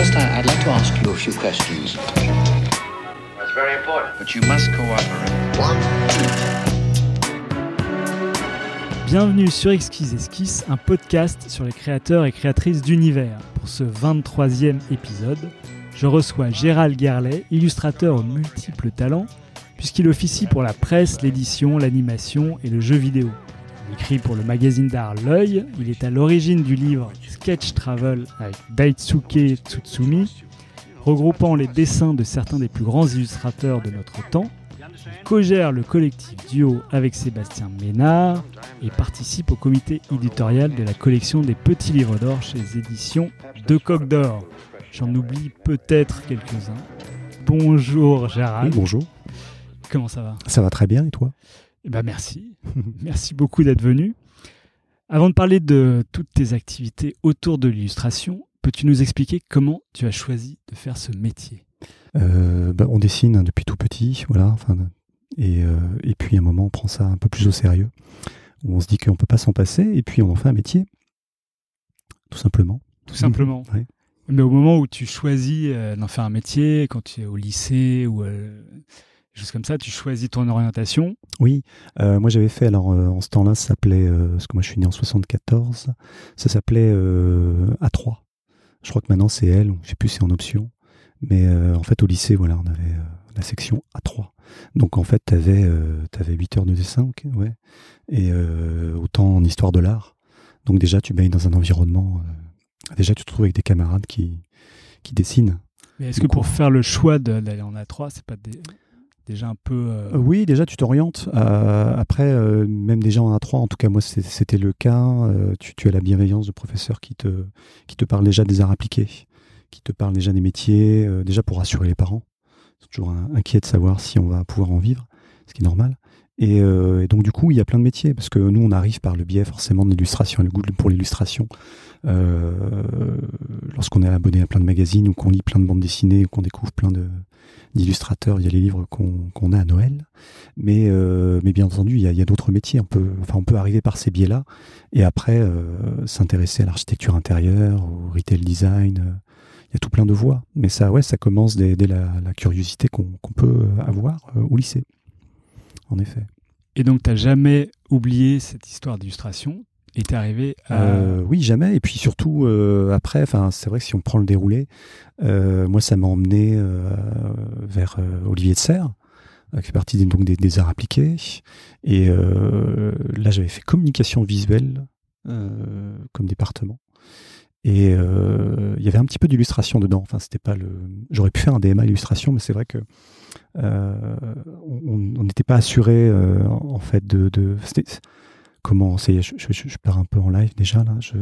First, I- I'd like to ask you a few questions. That's very important. But you must cooperate. Bienvenue sur Exquise Esquisse, un podcast sur les créateurs et créatrices d'univers. Pour ce 23e épisode, je reçois Gérald Gerlet, illustrateur aux multiples talents, puisqu'il officie pour la presse, l'édition, l'animation et le jeu vidéo. Écrit pour le magazine d'art L'œil, il est à l'origine du livre Sketch Travel avec Daitsuke Tsutsumi, regroupant les dessins de certains des plus grands illustrateurs de notre temps. Il co-gère le collectif Duo avec Sébastien Ménard et participe au comité éditorial de la collection des petits livres d'or chez les éditions De Coq d'Or. J'en oublie peut-être quelques-uns. Bonjour Oui, Gérald, bonjour. comment ça va? Ça va très bien et toi? Eh ben merci, merci beaucoup d'être venu. Avant de parler de toutes tes activités autour de l'illustration, peux-tu nous expliquer comment tu as choisi de faire ce métier? Euh, bah, On dessine hein, depuis tout petit, voilà. Enfin, et, euh, et puis à un moment, on prend ça un peu plus au sérieux. Où on se dit qu'on peut pas s'en passer et puis on en fait un métier, tout simplement. Tout simplement. Ouais. Mais au moment où tu choisis euh, d'en faire un métier, quand tu es au lycée ou comme ça, tu choisis ton orientation. Oui, euh, moi j'avais fait, alors euh, en ce temps-là, ça s'appelait, euh, parce que moi je suis né en 74, ça s'appelait euh, A3. Je crois que maintenant c'est L, je sais plus si c'est en option. Mais en fait au lycée, voilà, on avait la section A3. Donc en fait, tu avais, 8 heures de dessin, ok, ouais. Et autant en histoire de l'art. Donc déjà, tu baignes dans un environnement. déjà, tu te trouves avec des camarades qui, qui dessinent. Mais est-ce que pour faire le choix d'aller en A3, c'est pas dé- déjà un peu. euh, Oui, déjà tu t'orientes. Euh, après, euh, même déjà en A3, en tout cas moi c'est- c'était le cas, tu, as la bienveillance de professeurs qui te, qui parlent déjà des arts appliqués, qui te parlent déjà des métiers, déjà pour rassurer les parents. Sont toujours in- inquiets de savoir si on va pouvoir en vivre, ce qui est normal. Et, et donc du coup, il y a plein de métiers, parce que nous on arrive par le biais forcément de l'illustration, le goût pour l'illustration. Euh, Lorsqu'on est abonné à plein de magazines ou qu'on lit plein de bandes dessinées ou qu'on découvre plein de d'illustrateurs, il y a les livres qu'on a à Noël. Mais, euh, mais bien entendu, il y a, d'autres métiers. On peut, enfin, on peut arriver par ces biais-là et après euh, s'intéresser à l'architecture intérieure, au retail design. euh, Il y a tout plein de voies. Mais ça, ouais, ça commence dès, la, curiosité qu'on peut avoir au lycée. En effet. Et donc, tu n'as jamais oublié cette histoire d'illustration? Et tu es arrivé à. Euh, oui, jamais. Et puis surtout, euh, après, c'est vrai que si on prend le déroulé, euh, moi, ça m'a emmené vers Olivier de Serres, euh, qui fait partie des, donc des, arts appliqués. Et là, j'avais fait communication visuelle comme département. Et il y avait un petit peu d'illustration dedans. Enfin, c'était pas le. J'aurais pu faire un DMA illustration, mais c'est vrai que on n'était pas assuré en fait de. Comment c'est je, je, pars un peu en live déjà là je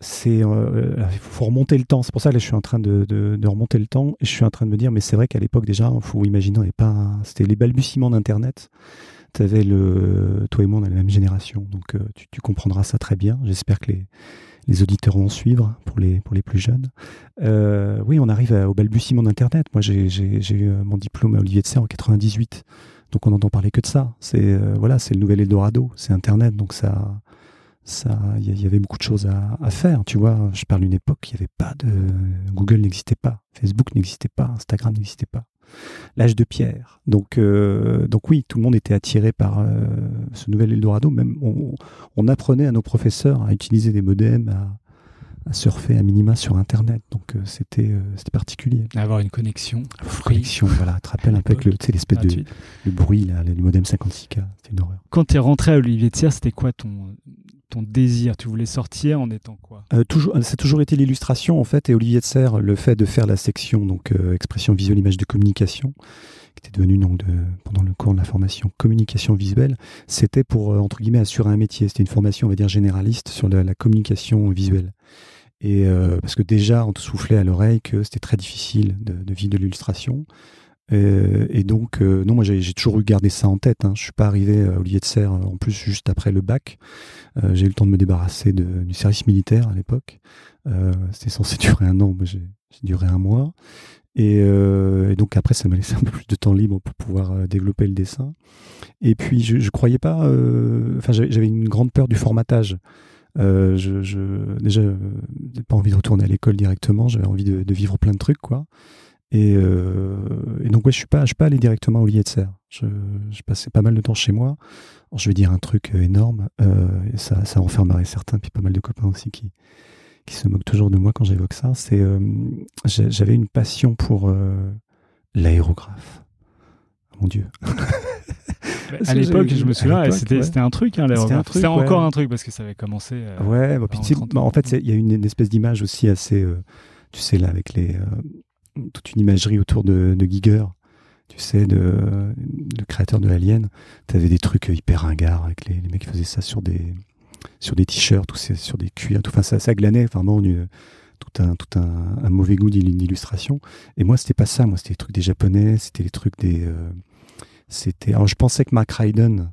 c'est euh, il faut remonter le temps c'est pour ça que je suis en train de, de, remonter le temps et je suis en train de me dire mais c'est vrai qu'à l'époque déjà faut imaginer on n'est pas c'était les balbutiements d'internet avais le toi et moi on a la même génération donc euh, tu, tu comprendras ça très bien j'espère que les les auditeurs vont suivre pour les, pour les plus jeunes. Euh, oui, on arrive à- au balbutiement d'Internet. Moi, j'ai eu euh, mon diplôme à Olivier de Serres en 98. Donc, on n'entend parler que de ça. C'est euh, voilà, c'est le nouvel Eldorado, c'est Internet. Donc, ça, ça, il y, avait beaucoup de choses à, à faire. Tu vois, je parle d'une époque, il n'y avait pas de Google n'existait pas, Facebook n'existait pas, Instagram n'existait pas. L'âge de pierre. Donc, euh, donc oui, tout le monde était attiré par euh, ce nouvel Eldorado. Même on, on apprenait à nos professeurs à utiliser des modems, à, à surfer à minima sur Internet. Donc euh, c'était euh, c'était particulier. Avoir une connexion. Connexion, voilà. Tu te rappelles un peu avec le, tu sais, l'espèce de le bruit, là, le modem 56K. C'était une horreur. Quand tu es rentré à Olivier de Serres, c'était quoi ton, ton désir? Tu voulais sortir en étant quoi? Euh, toujours, ça a toujours été l'illustration en fait, et Olivier de Serres, le fait de faire la section donc expression visuelle, image de communication, qui était devenue donc de, pendant le cours de la formation communication visuelle, c'était pour entre guillemets assurer un métier. C'était une formation, on va dire généraliste sur la, la communication visuelle. Et euh, parce que déjà, on te soufflait à l'oreille que c'était très difficile de, de vivre de l'illustration. Euh, et donc, euh, non, moi j'ai toujours eu gardé ça en tête. Hein. Je suis pas arrivé à Olivier de Serres, euh, en plus juste après le bac. Euh, j'ai eu le temps de me débarrasser du service militaire à l'époque. Euh, C'était censé durer un an, mais j'ai duré un mois. Et, euh, et donc après, ça m'a laissé un peu plus de temps libre pour pouvoir euh, développer le dessin. Et puis, je, croyais pas. euh, Enfin, j'avais une grande peur du formatage. Euh, je, je, déjà, euh, j'ai pas envie de retourner à l'école directement. J'avais envie de, de, vivre plein de trucs, quoi. Et, euh, et donc, ouais, je suis pas, je suis pas allé directement au Lietzer. Je, je passais pas mal de temps chez moi. Alors, je vais dire un truc énorme. Euh, et ça, ça enfermerait certains, puis pas mal de copains aussi qui, qui se moquent toujours de moi quand j'évoque ça. C'est, j'avais une passion pour l'aérographe. Mon Dieu. à l'époque, je me souviens, c'était ouais. un truc, hein, C'était encore un truc parce que ça avait commencé. Euh, ouais, bah, puis, bah, en fait, il y a une, une espèce d'image aussi assez, euh, tu sais, là, avec les, euh, toute une imagerie autour de, de Giger, tu sais, de, le créateur de Alien. Tu avais des trucs hyper ringards avec les, les mecs qui faisaient ça sur des, sur des t-shirts, sur des cuirs, tout. Enfin, ça, ça glanait vraiment une, tout un, tout un, un mauvais goût d'illustration. Et moi, c'était pas ça. Moi, c'était les trucs des japonais, c'était les trucs des, euh, c'était. Alors, je pensais que Mark Ryden,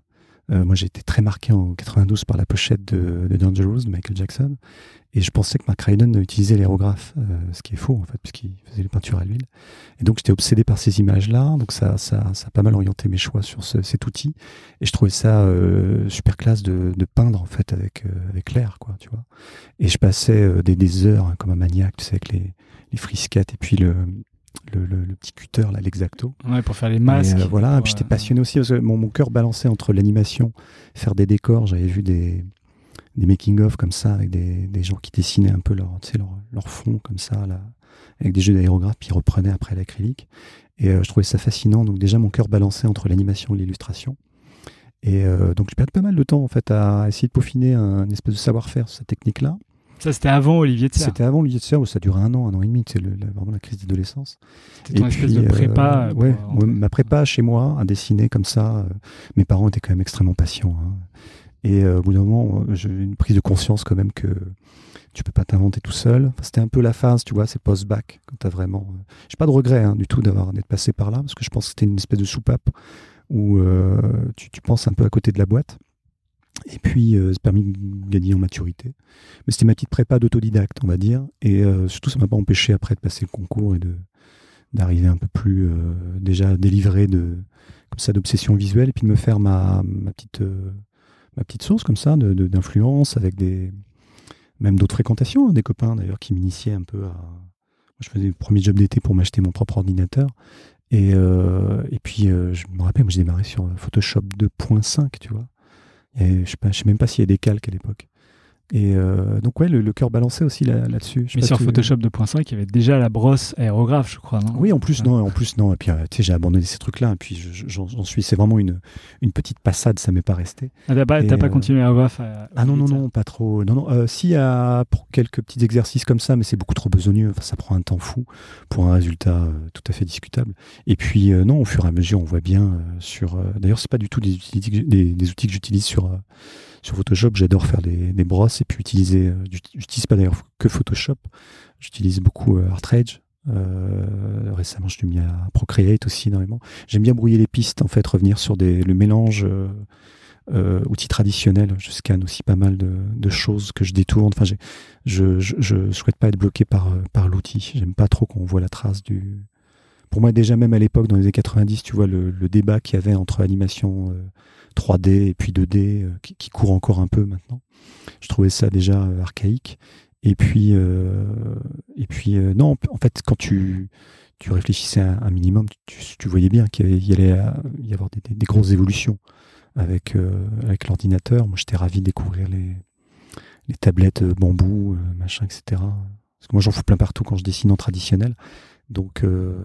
euh, moi, j'ai été très marqué en 92 par la pochette de, de, Dangerous de Michael Jackson, et je pensais que Mark Ryden utilisait l'aérographe, euh, ce qui est faux en fait, puisqu'il faisait les peintures à l'huile. Et donc, j'étais obsédé par ces images-là, donc ça, ça, ça a pas mal orienté mes choix sur ce, cet outil, et je trouvais ça euh, super classe de, de, peindre en fait avec euh, avec l'air, quoi, tu vois. Et je passais euh, des, des heures hein, comme un maniaque, tu sais, avec les les frisquettes et puis le le, le, le, petit cutter, là, l'exacto. Ouais, pour faire les masques. Et, euh, voilà, et puis j'étais passionné aussi parce que mon, mon cœur balançait entre l'animation, faire des décors. J'avais vu des, des making-of comme ça, avec des, des, gens qui dessinaient un peu leur, leur, leur fond comme ça, là, avec des jeux d'aérographe, puis ils reprenaient après l'acrylique. Et euh, je trouvais ça fascinant. Donc déjà, mon cœur balançait entre l'animation et l'illustration. Et euh, donc je perds pas mal de temps en fait à essayer de peaufiner un, un espèce de savoir-faire sur cette technique-là. Ça, c'était avant Olivier de Serre. C'était avant Olivier de Serre, où ça durait un an, un an et demi. C'est vraiment la crise d'adolescence. C'était ton espèce de prépa. Euh, ouais, ouais, ma prépa chez moi, à dessiner comme ça. Euh, mes parents étaient quand même extrêmement patients. Hein. Et euh, au bout d'un moment, j'ai eu une prise de conscience quand même que tu peux pas t'inventer tout seul. Enfin, c'était un peu la phase, tu vois, c'est post-bac, quand t'as vraiment. Euh... J'ai pas de regret hein, du tout d'avoir d'être passé par là, parce que je pense que c'était une espèce de soupape où euh, tu, tu penses un peu à côté de la boîte. Et puis, euh, ça permis de gagner en maturité. Mais c'était ma petite prépa d'autodidacte, on va dire. Et euh, surtout, ça m'a pas empêché après de passer le concours et de d'arriver un peu plus euh, déjà délivré de comme ça d'obsession visuelle et puis de me faire ma, ma petite euh, ma petite sauce comme ça d'influence de, avec des même d'autres fréquentations, hein, des copains d'ailleurs qui m'initiaient un peu à moi, je faisais le premier job d'été pour m'acheter mon propre ordinateur et, euh, et puis je me rappelle moi j'ai démarré sur Photoshop 2.5 tu vois je je sais même pas s'il y a des calques à l'époque. Et euh, donc ouais, le, le cœur balançait aussi là-dessus. Là Mais sur Photoshop 2.5, il y avait déjà la brosse aérographe, je crois, non? Oui, en plus ouais. non, en plus non. Et puis tu sais, j'ai abandonné ces trucs-là. Et puis j'en suis, c'est vraiment une une petite passade, ça m'est pas resté. Ah, t'as pas, pas continué aérographe à, Ah non non non, pas trop. Non non. Euh, si à pour quelques petits exercices comme ça, mais c'est beaucoup trop besogneux. Enfin, ça prend un temps fou pour un résultat euh, tout à fait discutable. Et puis euh, non, au fur et à mesure, on voit bien sur. D'ailleurs, c'est pas du tout des, des, des outils que j'utilise sur sur Photoshop, j'adore faire des, des, brosses et puis utiliser. Euh, j'utilise pas d'ailleurs que Photoshop. J'utilise beaucoup euh, Artrage. Euh, récemment, je suis mis à Procreate aussi énormément. J'aime bien brouiller les pistes, en fait, revenir sur le mélange outils traditionnels. Je scanne aussi pas mal de, choses que je détourne. Enfin, je, je, je souhaite pas être bloqué par, par l'outil. J'aime pas trop qu'on voit la trace du. Pour moi, déjà même à l'époque, dans les années 90, tu vois le, débat qu'il y avait entre animation 3D et puis 2D euh, qui, court encore un peu maintenant. Je trouvais ça déjà euh, archaïque. Et puis, euh, et puis euh, non, en fait, quand tu, tu réfléchissais un, un minimum, tu, tu, voyais bien qu'il y, allait y avoir des, grosses évolutions avec, euh, avec l'ordinateur. Moi, j'étais ravi de découvrir les, les tablettes bambou, machin, etc. Parce que moi, j'en fous plein partout quand je dessine en traditionnel. Donc, euh,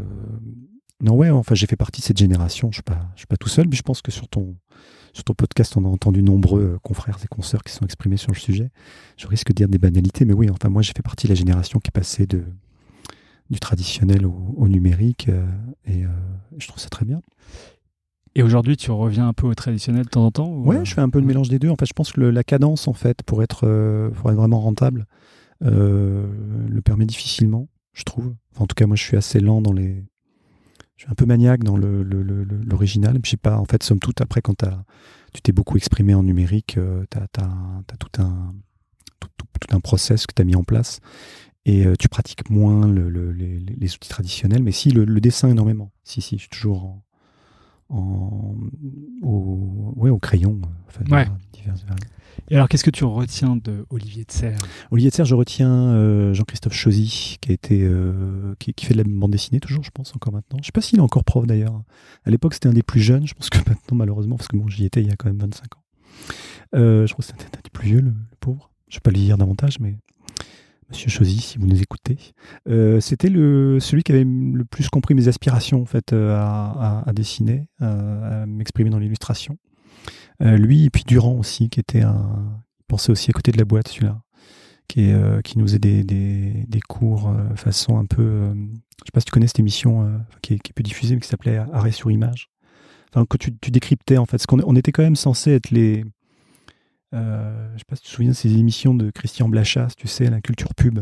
non, ouais, enfin, j'ai fait partie de cette génération. Je suis pas, je suis pas tout seul, mais je pense que sur ton, sur ton podcast, on a entendu nombreux confrères et consoeurs qui sont exprimés sur le sujet. Je risque de dire des banalités, mais oui, enfin, moi, j'ai fait partie de la génération qui est passée de, du traditionnel au, au numérique, euh, et euh, je trouve ça très bien. Et aujourd'hui, tu reviens un peu au traditionnel de temps en temps ou... Ouais, je fais un peu de mélange des deux. En fait, je pense que le, la cadence, en fait, pour être, euh, pour être vraiment rentable, euh, le permet difficilement, je trouve. Enfin, en tout cas, moi, je suis assez lent dans les, je suis un peu maniaque dans l'original. Je sais pas, en fait, somme toute, après, quand as, tu t'es beaucoup exprimé en numérique, euh, tu as, as, tout un, tout, tout, tout un process que tu as mis en place et euh, tu pratiques moins le, le, les, les, outils traditionnels. Mais si, le, le, dessin énormément. Si, si, je suis toujours en, en, au, ouais, au crayon. Enfin, Ouais. divers. Et alors, qu'est-ce que tu retiens de Olivier de Serre Olivier de Serre, je retiens euh, Jean-Christophe Chosy, qui a euh, qui, fait de la bande dessinée toujours, je pense, encore maintenant. Je sais pas s'il est encore prof d'ailleurs. À l'époque, c'était un des plus jeunes. Je pense que maintenant, malheureusement, parce que bon, j'y étais il y a quand même 25 ans. Euh, je crois que c'était un des plus vieux, le, pauvre. Je vais pas le dire davantage, mais Monsieur Chosy, si vous nous écoutez, c'était le celui qui avait le plus compris mes aspirations en fait à, dessiner, à m'exprimer dans l'illustration. Euh, lui et puis Durand aussi, qui était un, pensait aussi à côté de la boîte celui-là, qui euh, qui nous faisait des, des, des cours euh, façon un peu, je sais pas si tu connais cette émission qui, est, qui peu diffusée mais qui s'appelait Arrêt sur image. Enfin que tu, décryptais en fait, parce qu'on on était quand même censé être les euh, je sais pas si tu te souviens de ces émissions de Christian Blachas, tu sais, la culture pub.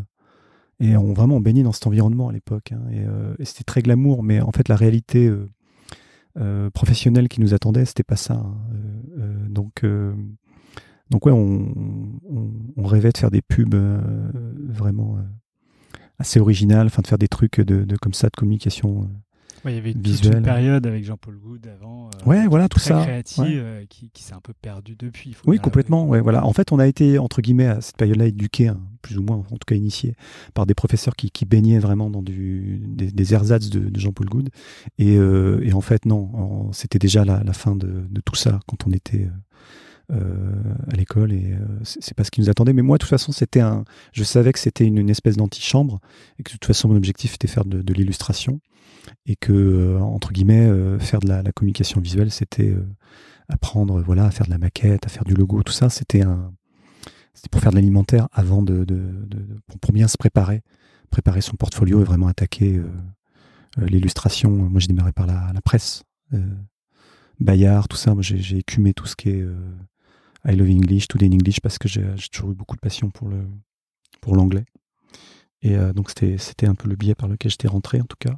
Et on vraiment baigné dans cet environnement à l'époque. hein. et c'était très glamour, mais en fait, la réalité professionnelle qui nous attendait, c'était pas ça. hein. Donc, euh, donc ouais, on rêvait de faire des pubs euh, vraiment euh, assez originales, enfin de faire des trucs de, de- comme ça, de communication. Ouais, Il y avait toute une période avec Jean-Paul Goud avant. euh, Ouais, voilà, tout très ça. créative, Ouais. euh, qui, qui s'est un peu perdu depuis. faut Oui, complètement. Ouais, voilà. En fait, on a été, entre guillemets, à cette période-là, éduqués, hein, plus ou moins, en tout cas initiés, par des professeurs qui, qui baignaient vraiment dans du, des, des ersatz de, de Jean-Paul Goud. Et, euh, et en fait, non, c'était déjà la, la fin de, de tout ça quand on était euh, à l'école. Et euh, c'est pas ce qui nous attendait. Mais moi, de toute façon, c'était un. Je savais que c'était une, espèce d'antichambre et que de toute façon, mon objectif était faire de, l'illustration et que, euh, entre guillemets, euh, faire de la, communication visuelle, c'était euh, apprendre voilà, à faire de la maquette, à faire du logo, tout ça, c'était un. C'était pour faire de l'alimentaire avant de, de, de- pour, bien se préparer, préparer son portfolio et vraiment attaquer euh, euh, l'illustration. Moi, j'ai démarré par la, la presse, euh, Bayard, tout ça. Moi, j'ai j'ai écumé tout ce qui est euh, I Love English, Today in English, parce que j'ai toujours eu beaucoup de passion pour le pour l'anglais. Et euh, donc, c'était un peu le biais par lequel j'étais rentré, en tout cas.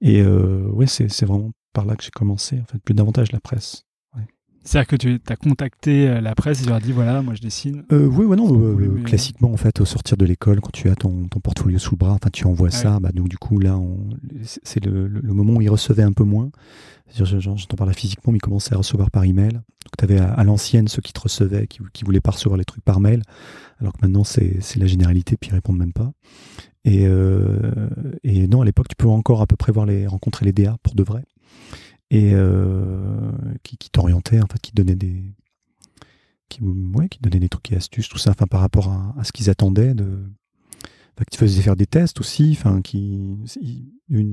Et euh, ouais, c'est vraiment par là que j'ai commencé, en fait, plus davantage la presse. C'est-à-dire que tu as contacté euh, la presse et tu leur as dit voilà, moi je dessine. Euh, oui, ouais, non, euh, euh, classiquement, en fait, au sortir de l'école, quand tu as ton, ton portfolio sous le bras, enfin, tu envoies ça, bah, donc du coup, là, c'est le, moment où il recevait un peu moins. J'entends par là physiquement, mais il commençait à recevoir par email. Donc, tu avais à, à l'ancienne ceux qui te recevaient, qui, qui voulaient pas recevoir les trucs par mail, alors que maintenant, c'est c'est la généralité, puis ils répondent même pas. Et, euh, et non, à l'époque, tu peux encore à peu près voir les, rencontrer les DA pour de vrai. Et euh, qui, qui t'orientaient, en qui te donnaient des, qui, ouais, qui donnaient des trucs et astuces, tout ça, enfin, par rapport à, ce qu'ils attendaient, de, enfin, qui te faisaient faire des tests aussi, enfin, qui,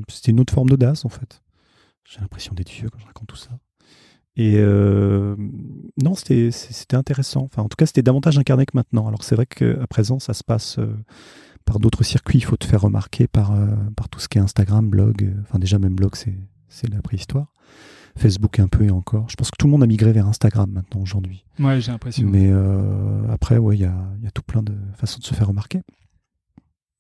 c'était une autre forme d'audace, en fait. J'ai l'impression d'être vieux quand je raconte tout ça. Et euh, non, c'était c'était intéressant. Enfin, en tout cas, c'était davantage incarné que maintenant. Alors, c'est vrai qu'à présent, ça se passe euh, par d'autres circuits. Il faut te faire remarquer par, par tout ce qui est Instagram, blog. Enfin, déjà, même blog, c'est c'est la préhistoire. Facebook un peu et encore. Je pense que tout le monde a migré vers Instagram maintenant aujourd'hui. Ouais, j'ai l'impression. Mais euh, après, ouais, il y a, il y a tout plein de façons de se faire remarquer.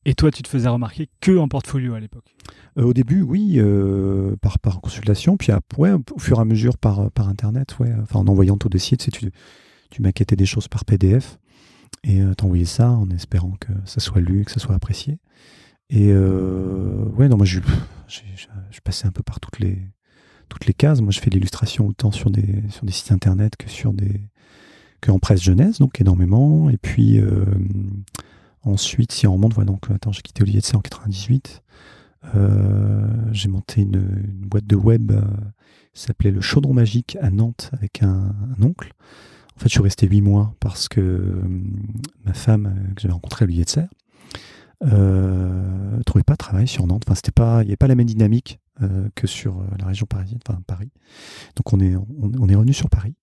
Et toi, tu te faisais remarquer que en portfolio à l'époque? Euh, au début, oui, euh, par, par consultation, puis après, ouais, au fur et à mesure par, par Internet, ouais, enfin en envoyant ton dossier, tu, sais, tu, tu maquettais des choses par PDF et t'envoyais ça en espérant que ça soit lu, que ça soit apprécié. Et euh, ouais, non, moi, je, je passais un peu par toutes les, toutes les cases. Moi, je fais l'illustration autant sur des, sur des sites Internet que sur des que en presse jeunesse, donc énormément. Et puis euh, ensuite, si on remonte, voilà, donc attends, j'ai quitté Olivier de en 98. Euh, j'ai monté une, une boîte de web euh, qui s'appelait le Chaudron Magique à Nantes avec un, un oncle. En fait, je suis resté huit mois parce que euh, ma femme euh, que j'avais rencontrée à Olivier euh, ne trouvait pas de travail sur Nantes. Enfin, c'était pas, il n'y avait pas la même dynamique euh, que sur euh, la région parisienne, enfin Paris. Donc on est, on, est revenu sur Paris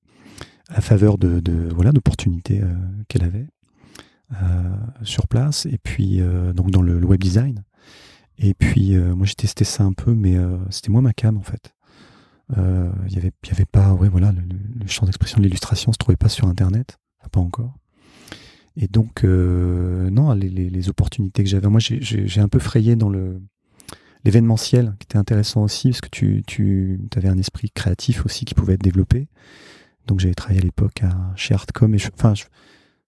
à faveur de, de voilà d'opportunités euh, qu'elle avait euh, sur place et puis euh, donc dans le, web design. Et puis, moi, j'ai testé ça un peu, mais c'était moins ma cam, en fait. Il y avait, y avait pas, ouais, voilà, le, le- champ d'expression de l'illustration se trouvait pas sur Internet, pas encore. Et donc, euh, non, les, opportunités que j'avais, moi, j'ai- un peu frayé dans le l'événementiel, qui était intéressant aussi, parce que tu, tu avais un esprit créatif aussi qui pouvait être développé. Donc, j'avais travaillé à l'époque chez Artcom, et enfin,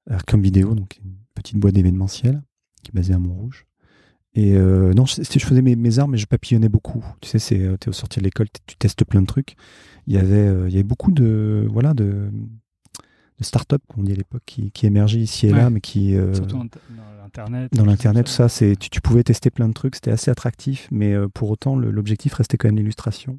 Artcom Vidéo, donc une petite boîte d'événementiel qui est basée à Montrouge. Et euh, non, je, faisais mes, mes armes, mais je papillonnais beaucoup. Tu sais, c'est, t'es au sortir de l'école, tu testes plein de trucs. Il y avait, il y avait beaucoup de, voilà, de, de start-up, qu'on dit à l'époque, qui, qui émergeaient ici et Ouais. là, mais qui, euh, Surtout dans l'internet. dans l'internet, tout ça, c'est, tu, tu pouvais tester plein de trucs, c'était assez attractif, mais euh, pour autant, l'objectif restait quand même l'illustration.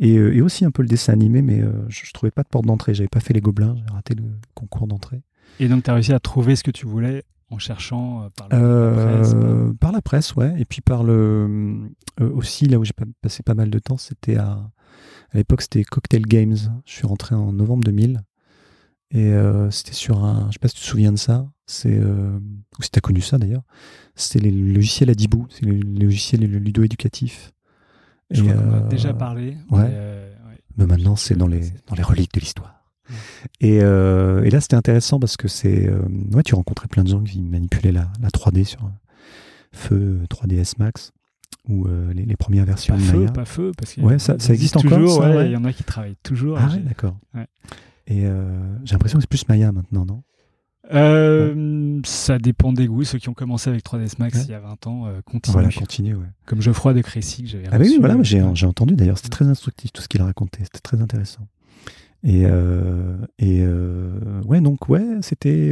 Et, euh, et aussi un peu le dessin animé, mais je, je trouvais pas de porte d'entrée. J'avais pas fait les gobelins, j'ai raté le concours d'entrée. Et donc, tu as réussi à trouver ce que tu voulais en cherchant par la presse, par- par la presse, ouais. Et puis par le aussi là où j'ai pas- passé pas mal de temps, c'était à à l'époque c'était Cocktail Games. Je suis rentré en novembre 2000 et euh, c'était sur un, je sais pas si tu te souviens de ça. C'est euh, ou si t'as connu ça d'ailleurs. C'était les logiciels Adibou, c'est les logiciels ludo-éducatifs. Je Et, crois qu'on en a euh, déjà parlé. ouais. mais, euh, ouais. mais maintenant, c'est dans les, dans les reliques de l'histoire. Ouais. Et, et là, c'était intéressant parce que c'est. ouais, tu rencontrais plein de gens qui manipulaient la, la 3D sur Feu 3ds Max ou euh, les, les premières versions Pas de feu, Maya. pas feu, parce qu'il Ouais, ça- ça existe encore, ouais, ouais Il y en a qui travaillent toujours. Ah d'accord. Et euh, j'ai l'impression que c'est plus Maya maintenant, non? Euh, Ça dépend des goûts. Ceux qui ont commencé avec 3ds Max Ouais. il y a 20 ans euh, continuent. Voilà, continue, ouais. Comme Geoffroy de Crécy que j'avais Ah bah oui, reçu, voilà, euh, j'ai entendu d'ailleurs, c'était très instructif tout ce qu'il a raconté, c'était très intéressant. Et, et ouais, donc ouais, c'était.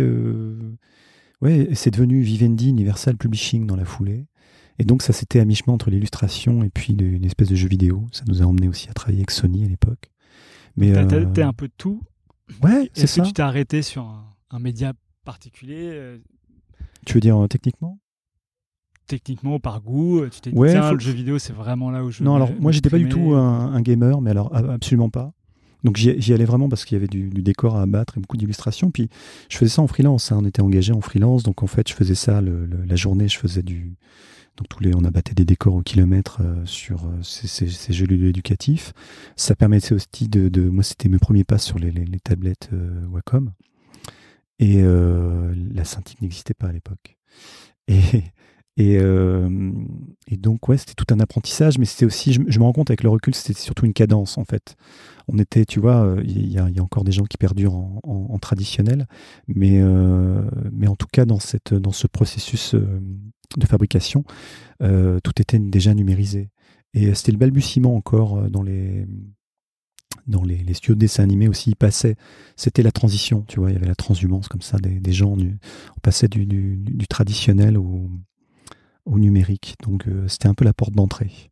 ouais, c'est devenu Vivendi Universal Publishing dans la foulée. Et donc ça s'était à mi-chemin entre l'illustration et puis une espèce de jeu vidéo. Ça nous a emmené aussi à travailler avec Sony à l'époque. Mais T'as- t'as- euh, T'es un peu de tout. Ouais, c'est Est-ce ça. que tu t'es arrêté sur un, un média particulier euh, Tu veux dire euh, techniquement? Techniquement ou par goût euh, Tu t'es dit, Ouais, tiens, faut- le jeu vidéo, c'est vraiment là où je. Non, alors moi j'étais pas du tout un, un gamer, mais alors absolument pas. Donc j'y j'y allais vraiment parce qu'il y avait du, du décor à abattre et beaucoup d'illustrations. Puis je faisais ça en freelance. hein. On était engagé en freelance, donc en fait je faisais ça le- le- la journée. Je faisais du donc tous les on abattait des décors au kilomètre euh, sur euh, ces, jeux éducatifs. Ça permettait aussi de, de- moi c'était mes premiers pas sur les, tablettes euh, Wacom et la Cintiq n'existait pas à l'époque. Et, euh, et donc, ouais, c'était tout un apprentissage, mais c'était aussi, je, me rends compte avec le recul, c'était surtout une cadence, en fait. On était, tu vois, euh, il y, a- encore des gens qui perdurent en, traditionnel, mais, euh, mais en tout cas, dans, cette, dans ce processus de fabrication, tout était déjà numérisé. Et c'était le balbutiement encore dans les dans les, studios de dessin animé aussi, il passait, c'était la transition, tu vois, il y avait la transhumance comme ça, des, gens, on passait du, du- du traditionnel au, au numérique. Donc euh, c'était un peu la porte d'entrée.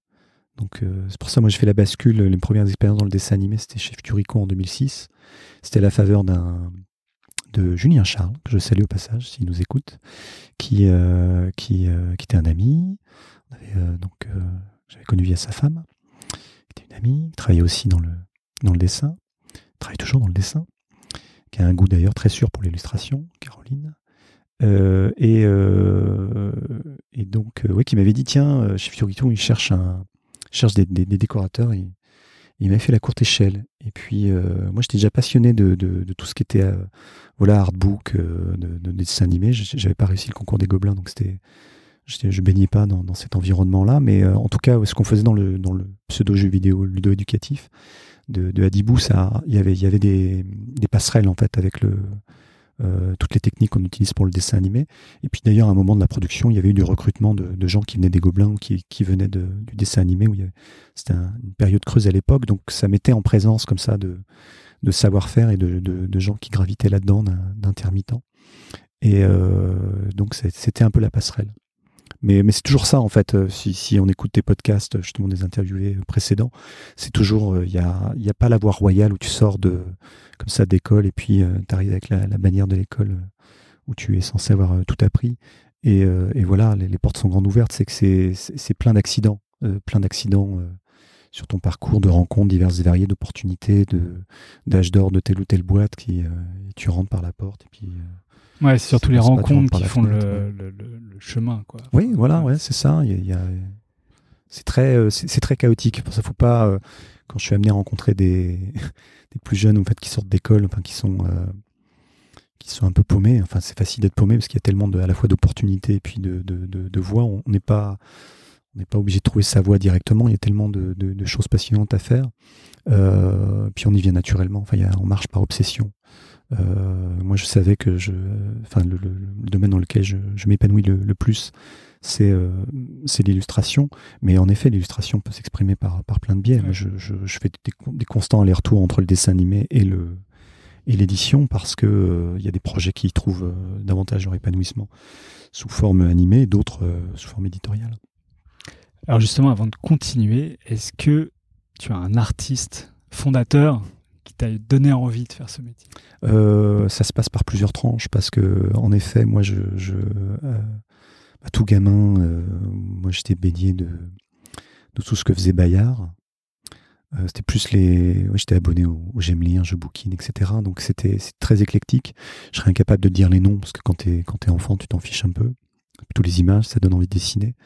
Donc euh, c'est pour ça moi j'ai fait la bascule. Les premières expériences dans le dessin animé c'était chez Futurico en 2006. C'était à la faveur d'un de Julien Charles que je salue au passage s'il nous écoute, qui euh, qui, qui était un ami. Euh, donc j'avais connu via sa femme, qui était une amie, qui travaillait aussi dans le dans le dessin, travaille toujours dans le dessin, qui a un goût d'ailleurs très sûr pour l'illustration, Caroline. Euh, et, euh, et donc, euh, ouais, qui m'avait dit tiens, euh, chez Fiorito, il cherche, un, cherche des, des- des décorateurs. Et, il m'avait fait la courte échelle. Et puis, euh, moi, j'étais déjà passionné de, de- de tout ce qui était euh, voilà, artbook, de, de dessin animé. J'avais pas réussi le concours des Gobelins, donc c'était. Je baignais pas dans, dans cet environnement-là, mais en tout cas, ce qu'on faisait dans le, dans le pseudo-jeu vidéo ludo-éducatif de, Hadibou, ça, il y avait, il y avait des, des passerelles en fait avec le, euh, toutes les techniques qu'on utilise pour le dessin animé. Et puis d'ailleurs, à un moment de la production, il y avait eu du recrutement de, gens qui venaient des Gobelins ou qui, venaient du dessin animé. Où c'était un- une période creuse à l'époque, donc ça mettait en présence comme ça de, de savoir-faire et de, gens qui gravitaient là-dedans, d'intermittents. Et euh, donc c'était un peu la passerelle. Mais, mais c'est toujours ça en fait. euh, Si, si on écoute tes podcasts, justement des interviewés précédents, c'est toujours il n'y a, a pas la voie royale où tu sors de comme ça d'école et puis tu arrives avec la, la bannière de l'école euh, où tu es censé avoir euh, tout appris. Et, euh, et voilà, les, les portes sont grandes ouvertes. C'est que c'est- plein d'accidents, euh, plein d'accidents euh, sur ton parcours, de rencontres diverses et variées, d'opportunités, d'âge d'or de telle ou telle boîte qui euh, tu rentres par la porte et puis. euh, Ouais, c'est surtout les rencontres qui font le, le- le- chemin, quoi. Oui, voilà, ouais, c'est ça. Il y a- il y a- c'est très, euh, c'est très chaotique. Ça, faut pas. euh, quand je suis amené à rencontrer des, des plus jeunes, en fait, qui sortent d'école, enfin, qui sont, euh, qui sont un peu paumés. Enfin, c'est facile d'être paumé parce qu'il y a tellement de, à la fois d'opportunités et puis de, de, de, de voies. On n'est pas, on n'est pas obligé de trouver sa voie directement. Il y a tellement de, de, de choses passionnantes à faire. Euh, puis on y vient naturellement. Enfin, il y a, on marche par obsession. Euh, moi, je savais que je, enfin, le, le- le domaine dans lequel je, je m'épanouis le, le plus, c'est euh, c'est l'illustration. Mais en effet, l'illustration peut s'exprimer par, par plein de biais. Moi, je, je, je fais des, des constants allers-retours entre le dessin animé et le et l'édition parce que euh, il y a des projets qui y trouvent euh, davantage leur épanouissement sous forme animée, d'autres euh, sous forme éditoriale. Alors justement, avant de continuer, est-ce que tu as un artiste fondateur qui t'a donné envie de faire ce métier Euh, ça se passe par plusieurs tranches parce que, en effet, moi, je, euh, tout gamin, euh, moi, j'étais baigné de, de tout ce que faisait Bayard. C'était plus les, j'étais abonné au, au J'aime lire, je bouquine, etc. Donc c'était très éclectique. Je serais incapable de dire les noms parce que quand t'es quand t'es enfant, tu t'en fiches un peu. Tous les images, ça donne envie de dessiner.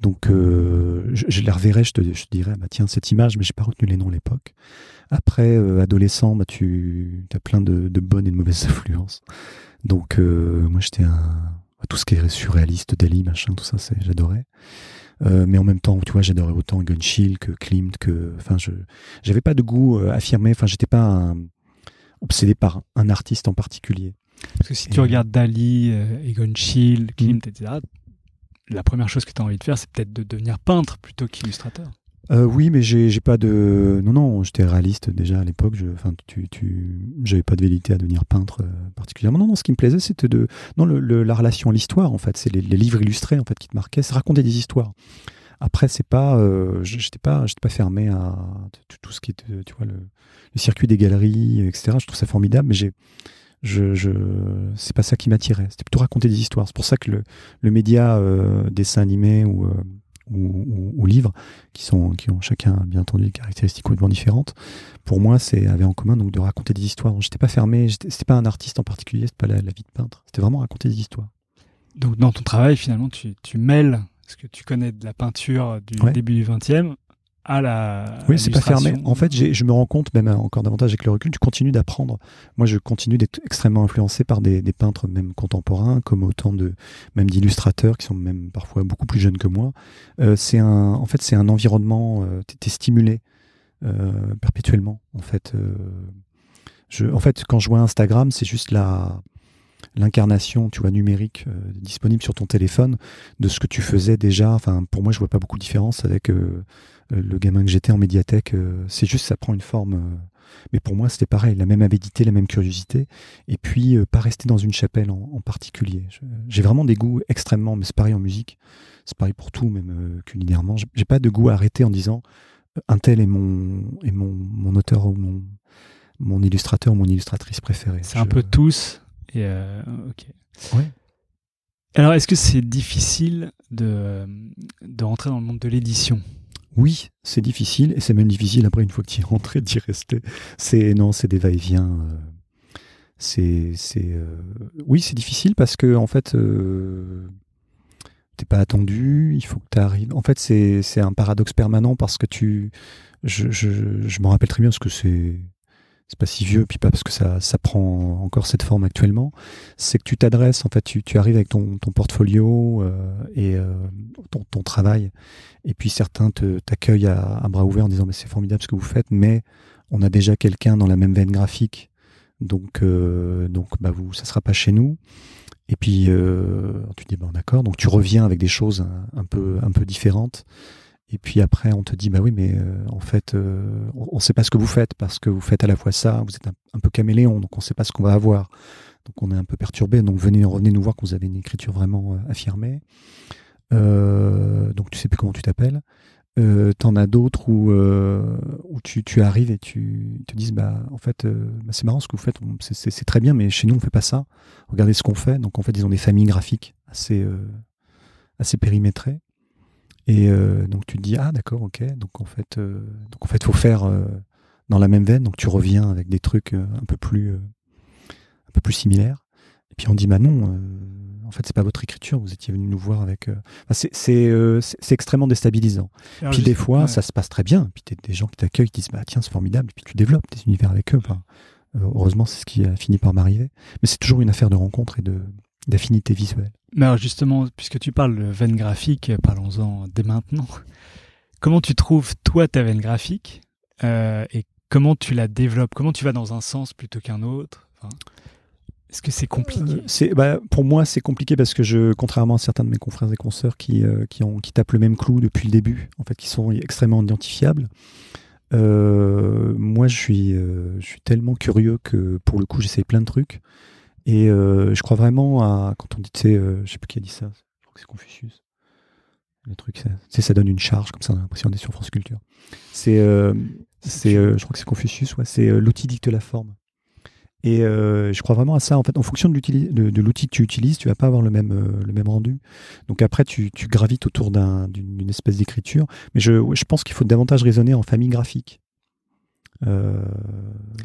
Donc euh, je, je les reverrai, je te, je te dirais, bah tiens cette image, mais j'ai pas retenu les noms à l'époque. Après, euh, adolescent, bah tu as plein de, de bonnes et de mauvaises influences. Donc euh, moi j'étais un tout ce qui est surréaliste, Dali, machin, tout ça, c'est j'adorais. Euh, mais en même temps, tu vois, j'adorais autant Gunshill que Klimt, que, enfin, je, j'avais pas de goût euh, affirmé. Enfin, j'étais pas un- obsédé par un artiste en particulier. Parce que si Et- tu regardes Dali, euh, Egon Schiele, Klimt, etc., la première chose que tu as envie de faire, c'est peut-être de devenir peintre plutôt qu'illustrateur. Euh, oui, mais j'ai, pas de, non, non, j'étais réaliste déjà à l'époque. Enfin, tu, tu, pas de vérité à devenir peintre euh, particulièrement. Non, non, ce qui me plaisait, c'était de, non, le, la relation à l'histoire en fait. C'est les, livres illustrés en fait qui te marquaient. C'est raconter des histoires. Après, c'est pas, euh, j'étais pas, pas fermé à tout, tout ce qui est, tu vois, le, le circuit des galeries, etc. Je trouve ça formidable, mais j'ai, je, je, c'est pas ça qui m'attirait. C'était plutôt raconter des histoires. C'est pour ça que le, le média euh, dessin animé ou, euh, ou, ou, ou livre, qui sont, qui ont chacun bien entendu des caractéristiques complètement différentes, pour moi, c'est avait en commun donc de raconter des histoires. J'étais pas fermé. C'était pas un artiste en particulier. C'était pas la, la vie de peintre. C'était vraiment raconter des histoires. Donc dans ton travail, finalement, tu, tu mêles ce que tu connais de la peinture du Ouais. début du 20e à la. Oui, c'est pas fermé. En fait, je me rends compte, même encore davantage avec le recul, tu continues d'apprendre. Moi, je continue d'être extrêmement influencé par des, des peintres même contemporains, comme autant de même d'illustrateurs qui sont même parfois beaucoup plus jeunes que moi. Euh, c'est un, en fait, c'est un environnement. Euh, t'es- t'es stimulé euh, perpétuellement. En fait, euh, je, en fait, quand je vois Instagram, c'est juste la l'incarnation, tu vois, numérique euh, disponible sur ton téléphone de ce que tu faisais déjà. Enfin, pour moi, je vois pas beaucoup de différence avec euh, le gamin que j'étais en médiathèque. euh, c'est juste, ça prend une forme. euh, mais pour moi, c'était pareil, la même avidité, la même curiosité, et puis euh, pas rester dans une chapelle en, en particulier. J'ai vraiment des goûts extrêmement, mais c'est pareil en musique, c'est pareil pour tout, même euh, culinairement. J'ai pas de goût à arrêter en disant euh, un tel est mon, est mon, mon auteur ou mon, mon illustrateur ou mon illustratrice préférée. C'est un peu tous. Et euh. Ouais. Alors, est-ce que c'est difficile de, de rentrer dans le monde de l'édition? Oui, c'est difficile, et c'est même difficile après, une fois que tu es rentré, d'y rester. C'est, non, c'est des va-et-vient. euh, c'est, c'est, euh, oui, c'est difficile parce que, en fait, euh, t'es pas attendu, il faut que tu arrives. En fait, c'est, un paradoxe permanent parce que tu, je, je, je m'en rappelle très bien parce que c'est, c'est pas si vieux, puis pas parce que ça, ça prend encore cette forme actuellement. C'est que tu t'adresses, en fait, tu, tu arrives avec ton, ton portfolio euh, et euh, ton, ton travail et puis certains t'accueillent à, à bras ouverts en disant mais c'est formidable ce que vous faites, mais on a déjà quelqu'un dans la même veine graphique, donc euh, donc bah vous ça sera pas chez nous. Et puis euh, tu dis bon d'accord, donc tu reviens avec des choses un peu un peu différentes. Et puis après on te dit bah oui mais euh, en fait euh, on, on sait pas ce que vous faites parce que vous faites à la fois ça, vous êtes un, peu caméléon, donc on sait pas ce qu'on va avoir. Donc on est un peu perturbé. Donc venez revenez nous voir quand vous avez une écriture vraiment euh, affirmée. Donc tu sais plus comment tu t'appelles. T'en as d'autres où, tu, arrives et tu te dis bah en fait bah, c'est marrant ce que vous faites, c'est- très bien, mais chez nous on fait pas ça. Regardez ce qu'on fait. Donc en fait ils ont des familles graphiques assez assez périmétrées. Et euh, donc tu te dis ah d'accord ok. Donc en fait euh, donc en fait faut faire euh, dans la même veine. Donc tu reviens avec des trucs euh, un peu plus un peu plus similaires. Et puis on dit bah non en fait c'est pas votre écriture. Vous étiez venu nous voir avec enfin, c'est extrêmement déstabilisant. Alors, puis juste- des fois ouais. ça se passe très bien. Puis t'as des gens qui t'accueillent qui disent bah tiens c'est formidable. Et puis tu développes des univers avec eux. Enfin, heureusement c'est ce qui a fini par m'arriver. Mais c'est toujours une affaire de rencontre et de d'affinité visuelle Mais alors justement, puisque tu parles de veine graphique, parlons-en dès maintenant. Comment tu trouves, toi, ta veine graphique euh, et comment tu la développes? Comment tu vas dans un sens plutôt qu'un autre? Enfin, Est-ce que c'est compliqué? Euh, c'est, bah, pour moi, c'est compliqué parce que je, contrairement à certains de mes confrères et consoeurs qui, euh, qui, ont, qui tapent le même clou depuis le début, en fait, qui sont extrêmement identifiables, euh, moi, je suis, je suis tellement curieux que pour le coup, j'essaye plein de trucs. Et euh, je crois vraiment à. Quand on dit, tu sais, euh, je sais plus qui a dit ça, je crois que c'est Confucius. Le truc, tu sais, ça donne une charge, comme ça, on a l'impression d'être sur France Culture. C'est, euh, c'est, euh, je crois que c'est Confucius, ouais, c'est l'outil dicte la forme. Et je crois vraiment à ça. En fait, en fonction de l'outil, de, de l'outil que tu utilises, tu vas pas avoir le même, le même rendu. Donc après, tu, tu gravites autour d'un- d'une d'une espèce d'écriture. Mais je, je pense qu'il faut davantage raisonner en famille graphique. Euh,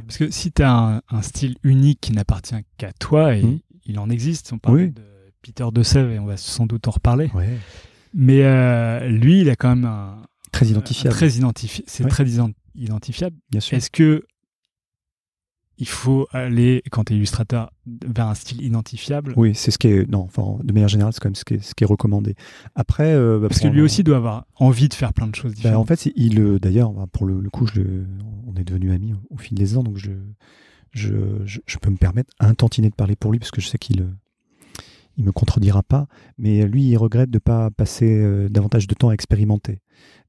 Parce que si tu as un, un style unique qui n'appartient qu'à toi, et Mhm. il en existe, on parle Oui. de Peter De et on va sans doute en reparler. ouais, Mais euh, lui, il a quand même un. très un- identifiable, très identifi- C'est Ouais. très ident- identifiable. bien sûr. Est-ce que il faut aller, quand tu es illustrateur, vers un style identifiable Oui, c'est ce qui est. Non, enfin, de manière générale, c'est quand même ce qui est, ce qui est recommandé. Après, euh, bah, Parce que lui un- aussi doit avoir envie de faire plein de choses Bah, différentes. en fait, il, euh, d'ailleurs, bah, pour le, le coup, je le- on est devenus amis au, au fil des ans, donc je, je, je, je peux me permettre un tantinet de parler pour lui, parce que je sais qu'il euh, il me contredira pas. Mais lui, il regrette de pas passer euh, davantage de temps à expérimenter.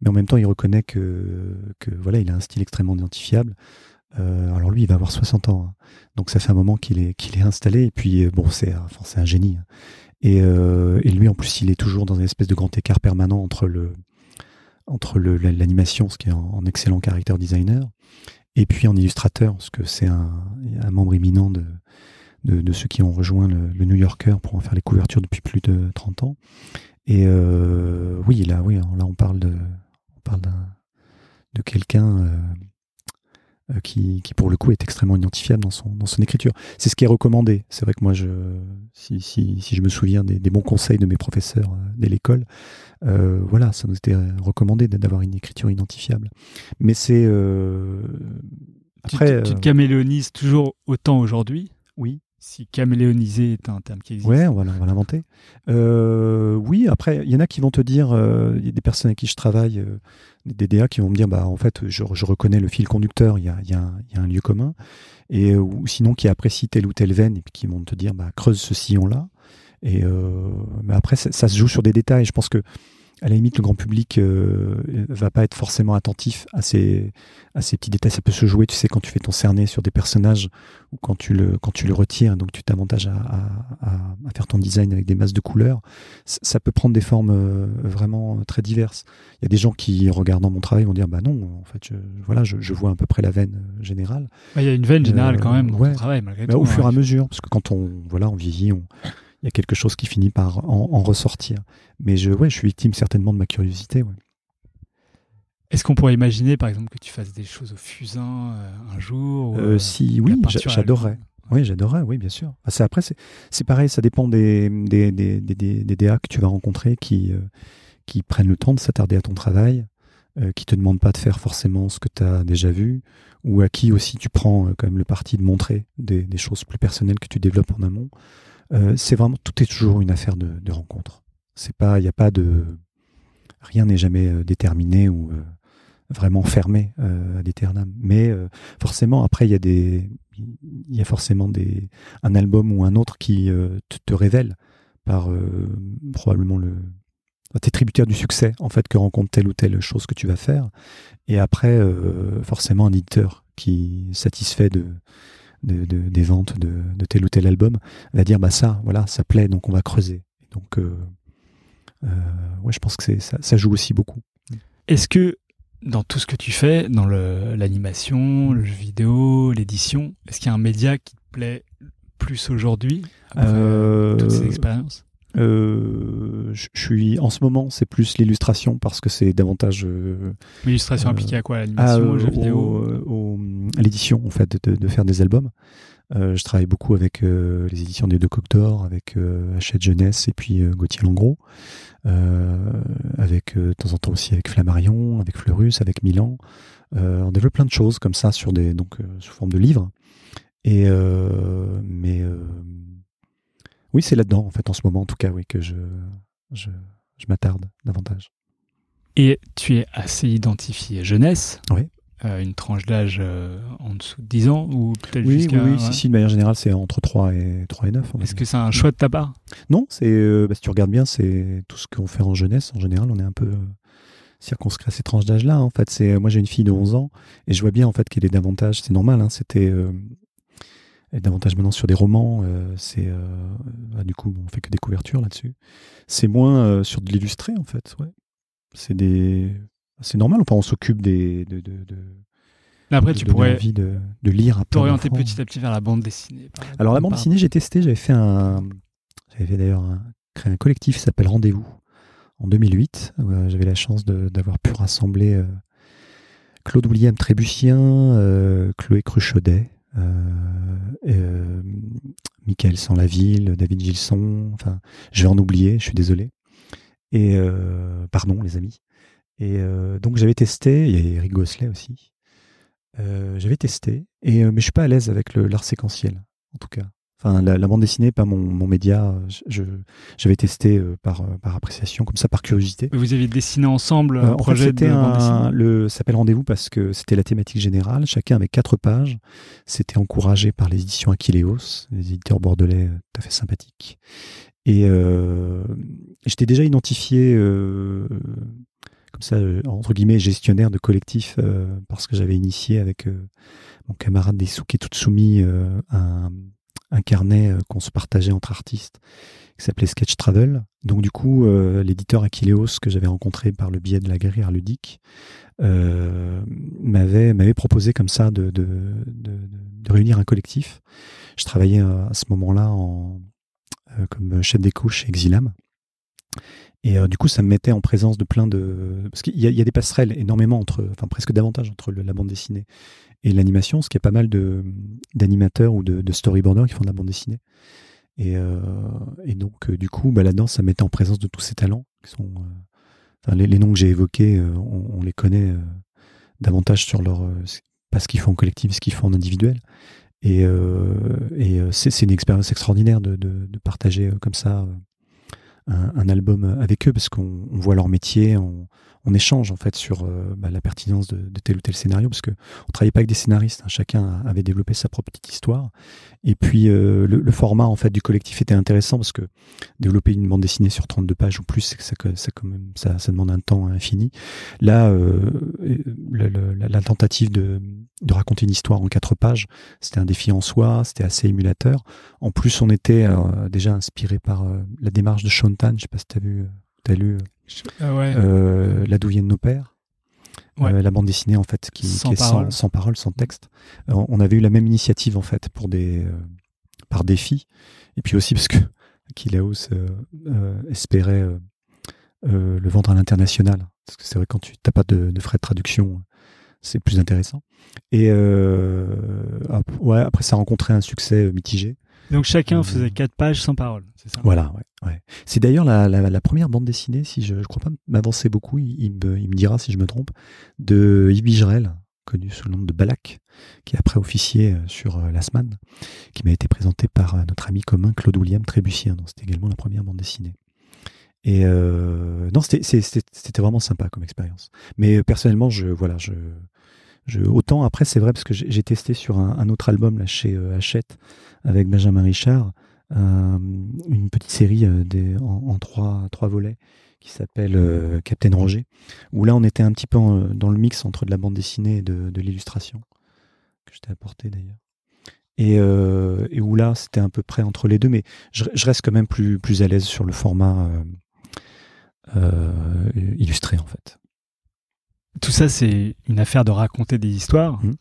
Mais en même temps, il reconnaît que, que voilà, il a un style extrêmement identifiable. Euh, alors lui, il va avoir 60 ans, hein. donc ça fait un moment qu'il est, installé. Et puis, euh, bon, c'est un génie. hein. Et, euh, et lui, en plus, il est toujours dans une espèce de grand écart permanent entre l'animation, ce qui est en, en excellent caractère designer, et puis en illustrateur, parce que c'est un, membre éminent de, ceux qui ont rejoint le, New Yorker pour en faire les couvertures depuis plus de 30 ans. Et oui, là, oui, là, on parle de quelqu'un euh, qui, qui, pour le coup, est extrêmement identifiable dans son, dans son écriture. C'est ce qui est recommandé. C'est vrai que moi, je, si, si, si je me souviens des, des bons conseils de mes professeurs euh, dès l'école, euh, voilà, ça nous était recommandé d'avoir une écriture identifiable. Mais c'est euh, Tu, après, te- tu te caméléonises toujours autant aujourd'hui? Oui, Si caméléoniser est un terme qui existe. ouais, on va, l'inventer. Euh, oui, après, il y en a qui vont te dire, euh, y a des personnes avec qui je travaille, euh, des DA qui vont me dire, bah en fait, je, reconnais le fil conducteur, il y a, y a y a un lieu commun, et euh, ou sinon qui apprécient telle ou telle veine et puis qui vont te dire, bah creuse ce sillon-là. Et euh, mais après, ça se joue sur des détails. Je pense que à la limite, le grand public euh, va pas être forcément attentif à ces, à ces petits détails. Ça peut se jouer, tu sais, quand tu fais ton cerné sur des personnages ou quand tu le, quand tu le retires, donc tu t'avantages à, à, à, faire ton design avec des masses de couleurs. C- Ça peut prendre des formes euh, vraiment très diverses. Il y a des gens qui, regardant mon travail, vont dire Bah non, en fait, je, voilà, je, je vois à peu près la veine euh, générale. Bah, Il y a une veine générale Euh, quand même dans ouais. ton travail, malgré Mais tout. au fur et hein. à mesure, parce que quand on, voilà, on vieillit, on- il y a quelque chose qui finit par en, en ressortir. Mais je, ouais, je suis victime certainement de ma curiosité. ouais. Est-ce qu'on pourrait imaginer, par exemple, que tu fasses des choses au fusain euh, un jour ou, Euh, euh, si oui, j'adorerais. Oui, j'adorerais, oui, bien sûr. Ah, c'est- après, c'est pareil, ça dépend des, des, des, des, des- des DA que tu vas rencontrer qui, euh, qui prennent le temps de s'attarder à ton travail, euh, qui te demandent pas de faire forcément ce que tu as déjà vu, ou à qui aussi tu prends euh, quand même le parti de montrer des, des choses plus personnelles que tu développes en amont. Euh, c'est vraiment, tout est toujours une affaire de, rencontre. C'est pas, il a pas de, rien n'est jamais euh, déterminé ou euh, vraiment fermé à l'éternam. Mais forcément, après, il y a des, il y a forcément des, un album ou un autre qui te, te révèle par probablement le, t'es tributaire du succès en fait que rencontre telle ou telle chose que tu vas faire. Et après, forcément, un éditeur qui satisfait de, de, de- des ventes de, de tel ou tel album va dire bah ça, voilà, ça plaît, donc on va creuser. Et donc, euh, euh, ouais, je pense que ça, ça joue aussi beaucoup. Est-ce que dans tout ce que tu fais, dans l'animation, le jeu vidéo, l'édition, est-ce qu'il y a un média qui te plaît plus aujourd'hui après Euh, toutes ces expériences? Euh, je suis en ce moment, c'est plus l'illustration parce que c'est davantage euh, L'illustration appliquée à quoi? L'animation, euh, le jeu vidéo? au- au- à l'édition en fait de, de faire des albums. Euh, je travaille beaucoup avec euh, les éditions des Deux Coques d'Or, avec euh, Hachette Jeunesse et puis euh, Gauthier Langros, euh, avec euh, de temps en temps aussi avec Flammarion, avec Fleurus, avec Milan. Euh, on développe plein de choses comme ça sur des donc euh, sous forme de livres. Et euh, mais euh, oui, c'est là-dedans en fait en ce moment en tout cas oui que je je, je m'attarde davantage. Et tu es assez identifié jeunesse. Oui. Euh, une tranche d'âge euh, en dessous de 10 ans ou peut-être Oui, oui, jusqu'à. oui, ouais. si, si, de manière générale, c'est entre 3 et, 3 et 9. on va Est-ce que c'est un choix de ta part? Non, c'est euh, bah, si tu regardes bien, c'est tout ce qu'on fait en jeunesse. En général, on est un peu euh, circonscrit à ces tranches d'âge-là. En fait, c'est moi j'ai une fille de 11 ans et je vois bien en fait qu'elle est davantage. C'est normal. Hein, C'était euh, elle est davantage maintenant sur des romans. euh, c'est euh, bah, du coup, on fait que des couvertures là-dessus. C'est moins euh, sur de l'illustré en fait. Ouais. C'est des c'est normal. Enfin, on s'occupe des de, de, de, Après, tu pourrais envie de, de lire t'orienter petit à petit vers la bande dessinée. Alors la bande par- dessinée, j'ai testé, j'avais fait un, j'avais fait d'ailleurs créé un collectif qui s'appelle Rendez-vous en 2008. où, euh, j'avais la chance d'avoir pu rassembler euh, Claude William Trébucien, euh, Chloé Cruchaudet, euh, euh, Michael Sanlaville, David Gilson. Enfin, je vais en oublier, je suis désolé. Et pardon, les amis. Et euh, donc j'avais testé. Il y a Eric Gosselet aussi. Euh, j'avais testé, et, euh, mais je suis pas à l'aise avec l'art séquentiel, en tout cas. Enfin, la, la bande dessinée, pas mon, mon média. Je, j'avais testé euh, par, euh, par appréciation, comme ça, par curiosité. Vous aviez dessiné ensemble Euh, un en fait, projet de c'était bande un, dessinée? le ça s'appelle rendez-vous parce que c'était la thématique générale. Chacun avait quatre pages. C'était encouragé par les éditions Aquileos, des éditeurs bordelais tout à fait sympathiques. Et euh, j'étais déjà identifié euh, comme ça, euh, entre guillemets, gestionnaire de collectif euh, parce que j'avais initié avec euh, mon camarade Daisuke Tutsumi euh, un, un carnet qu'on se partageait entre artistes qui s'appelait Sketch Travel. Donc du coup, l'éditeur Aquileos que j'avais rencontré par le biais de la guerrière ludique m'avait proposé comme ça de, de, de, réunir un collectif. Je travaillais à ce moment-là en comme chef d'écho chez Exilam. Et euh, du coup, ça me mettait en présence de plein de... Parce qu'il y, a- des passerelles énormément entre... Enfin, presque davantage entre la bande dessinée et l'animation, qu'il y a pas mal d'animateurs ou de, de storyboarders qui font de la bande dessinée. Et, euh, donc, euh, du coup, bah, là-dedans, ça me mettait en présence de tous ces talents. Qui sont, les, noms que j'ai évoqués, on, les connaît davantage sur leur... pas ce qu'ils font en collectif, ce qu'ils font en individuel. Et, c'est une expérience extraordinaire de, partager comme ça un, album avec eux parce qu'on on voit leur métier, on échange en fait sur euh, bah, la pertinence de, tel ou tel scénario parce que on travaillait pas avec des scénaristes, hein, chacun avait développé sa propre petite histoire. Et puis euh, le, format en fait du collectif était intéressant parce que développer une bande dessinée sur 32 pages ou plus, ça, ça, quand même, ça, ça demande un temps infini. Là, euh, la, tentative de, raconter une histoire en quatre pages, c'était un défi en soi, c'était assez émulateur. En plus, on était déjà inspiré par la démarche de Shontan, je sais pas si tu as vu, lu Ah ouais. euh, La douillée de nos pères. Ouais. Euh, la bande dessinée en fait qui, Sans qui est parole. sans, sans parole, sans texte. Euh, on avait eu la même initiative en fait pour des euh, par défi et puis aussi parce que Kilaos euh, espérait le vendre à l'international parce que c'est vrai quand tu n'as pas de, de frais de traduction c'est plus intéressant et ouais après ça a rencontré un succès mitigé Donc chacun Euh, faisait quatre pages sans parole, c'est ça? Voilà, ouais, ouais. C'est d'ailleurs la, la, la première bande dessinée, si je ne crois pas m'avancer beaucoup, il, il me, il me dira si je me trompe, de Yves Bigerel, connu sous le nom de Balak, qui est après officier euh, sur euh, l'Asman, qui m'a été présenté par euh, notre ami commun Claude William Trébucien. Donc c'était également la première bande dessinée. Et euh, non, c'était- vraiment sympa comme expérience. Mais personnellement, je voilà, je, autant après c'est vrai parce que j'ai testé sur un, autre album là chez euh, Hachette avec Benjamin Richard euh, une petite série euh, en, trois, volets qui s'appelle Captain Roger, où là on était un petit peu dans le mix entre de la bande dessinée et de, l'illustration, que je t'ai apporté d'ailleurs. Et, où là c'était à peu près entre les deux, mais je, reste quand même plus, à l'aise sur le format illustré en fait. Tout ça, c'est une affaire de raconter des histoires. Mhm.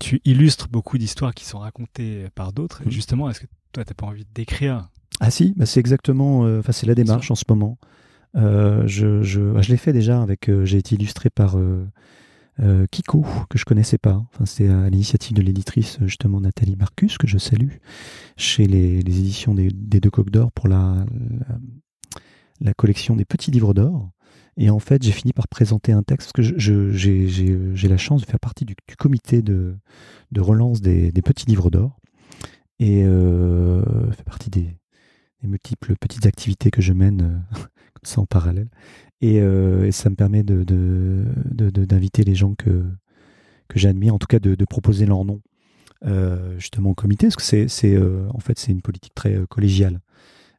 Tu illustres beaucoup d'histoires qui sont racontées par d'autres. Mhm. justement, est-ce que toi, t'as pas envie d'écrire? Ah si, bah c'est exactement, euh, c'est la démarche en ce moment. Euh, je je, je l'ai fait déjà avec, euh, j'ai été illustré par Kiko que je connaissais pas. Enfin c'est à l'initiative de l'éditrice justement Nathalie Marcus que je salue chez les, les éditions des, des Deux Coques d'Or pour la, la la collection des petits livres d'or. Et en fait, j'ai fini par présenter un texte parce que j'ai euh, la chance de faire partie du, comité de, relance des, petits livres d'or et euh, fait partie des, multiples petites activités que je mène euh, comme ça en parallèle. Et, euh, ça me permet de, de, d'inviter les gens que, que j'admire, en tout cas de, proposer leur nom justement au comité, parce que c'est en fait c'est une politique très collégiale.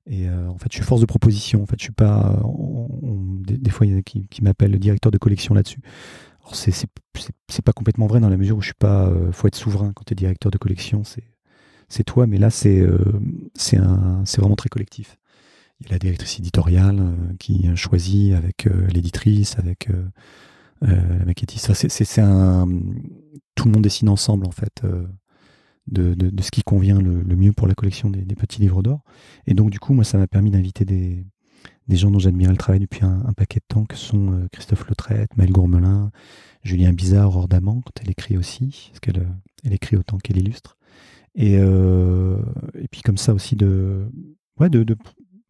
Et en fait, je suis force de proposition. En fait, je suis pas. des, fois, il y en a qui, qui m'appellent le directeur de collection là-dessus. Alors, c'est, c'est, pas complètement vrai dans la mesure où je suis pas. faut être souverain quand tu es directeur de collection. C'est, c'est toi, mais là, c'est, c'est, un, c'est vraiment très collectif. Il y a la directrice éditoriale qui choisit avec l'éditrice, avec la maquettiste. c'est, c'est un. Tout le monde dessine ensemble, en fait de, ce qui convient le, mieux pour la collection des, petits livres d'or. Et donc, du coup, moi, ça m'a permis d'inviter des, gens dont j'admirais le travail depuis un, paquet de temps, que sont euh, Christophe Lautrette, Maëlle Gourmelin, Julien Bizarre, Aurore quand elle écrit aussi, parce qu'elle elle écrit autant qu'elle illustre. Et, euh, puis comme ça aussi de,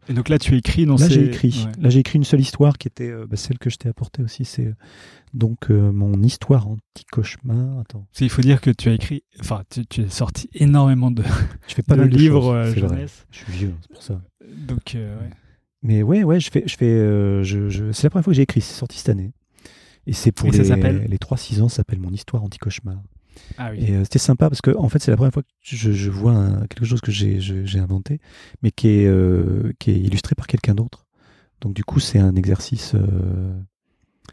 et donc là, tu écris dans Là, ces... j'ai écrit. Là, j'ai écrit une seule histoire qui était euh, bah, celle que je t'ai apportée aussi. C'est euh, donc euh, mon histoire anti-cauchemar. Attends. Il faut dire que tu as écrit, enfin, tu, tu as sorti énormément de, je fais pas de mal de livres choses, jeunesse. Je suis vieux, c'est pour ça. Donc, ouais. Mais ouais, ouais, je fais, je fais, je, je... c'est la première fois que j'ai écrit. C'est sorti cette année. Et c'est pour Et les, les 3-6 ans. Ça s'appelle mon histoire anti-cauchemar. Ah oui. Et euh, c'était sympa parce que en fait c'est la première fois que je, je vois un- quelque chose que j'ai inventé, mais qui est euh, qui est illustré par quelqu'un d'autre. Donc du coup c'est un exercice. euh,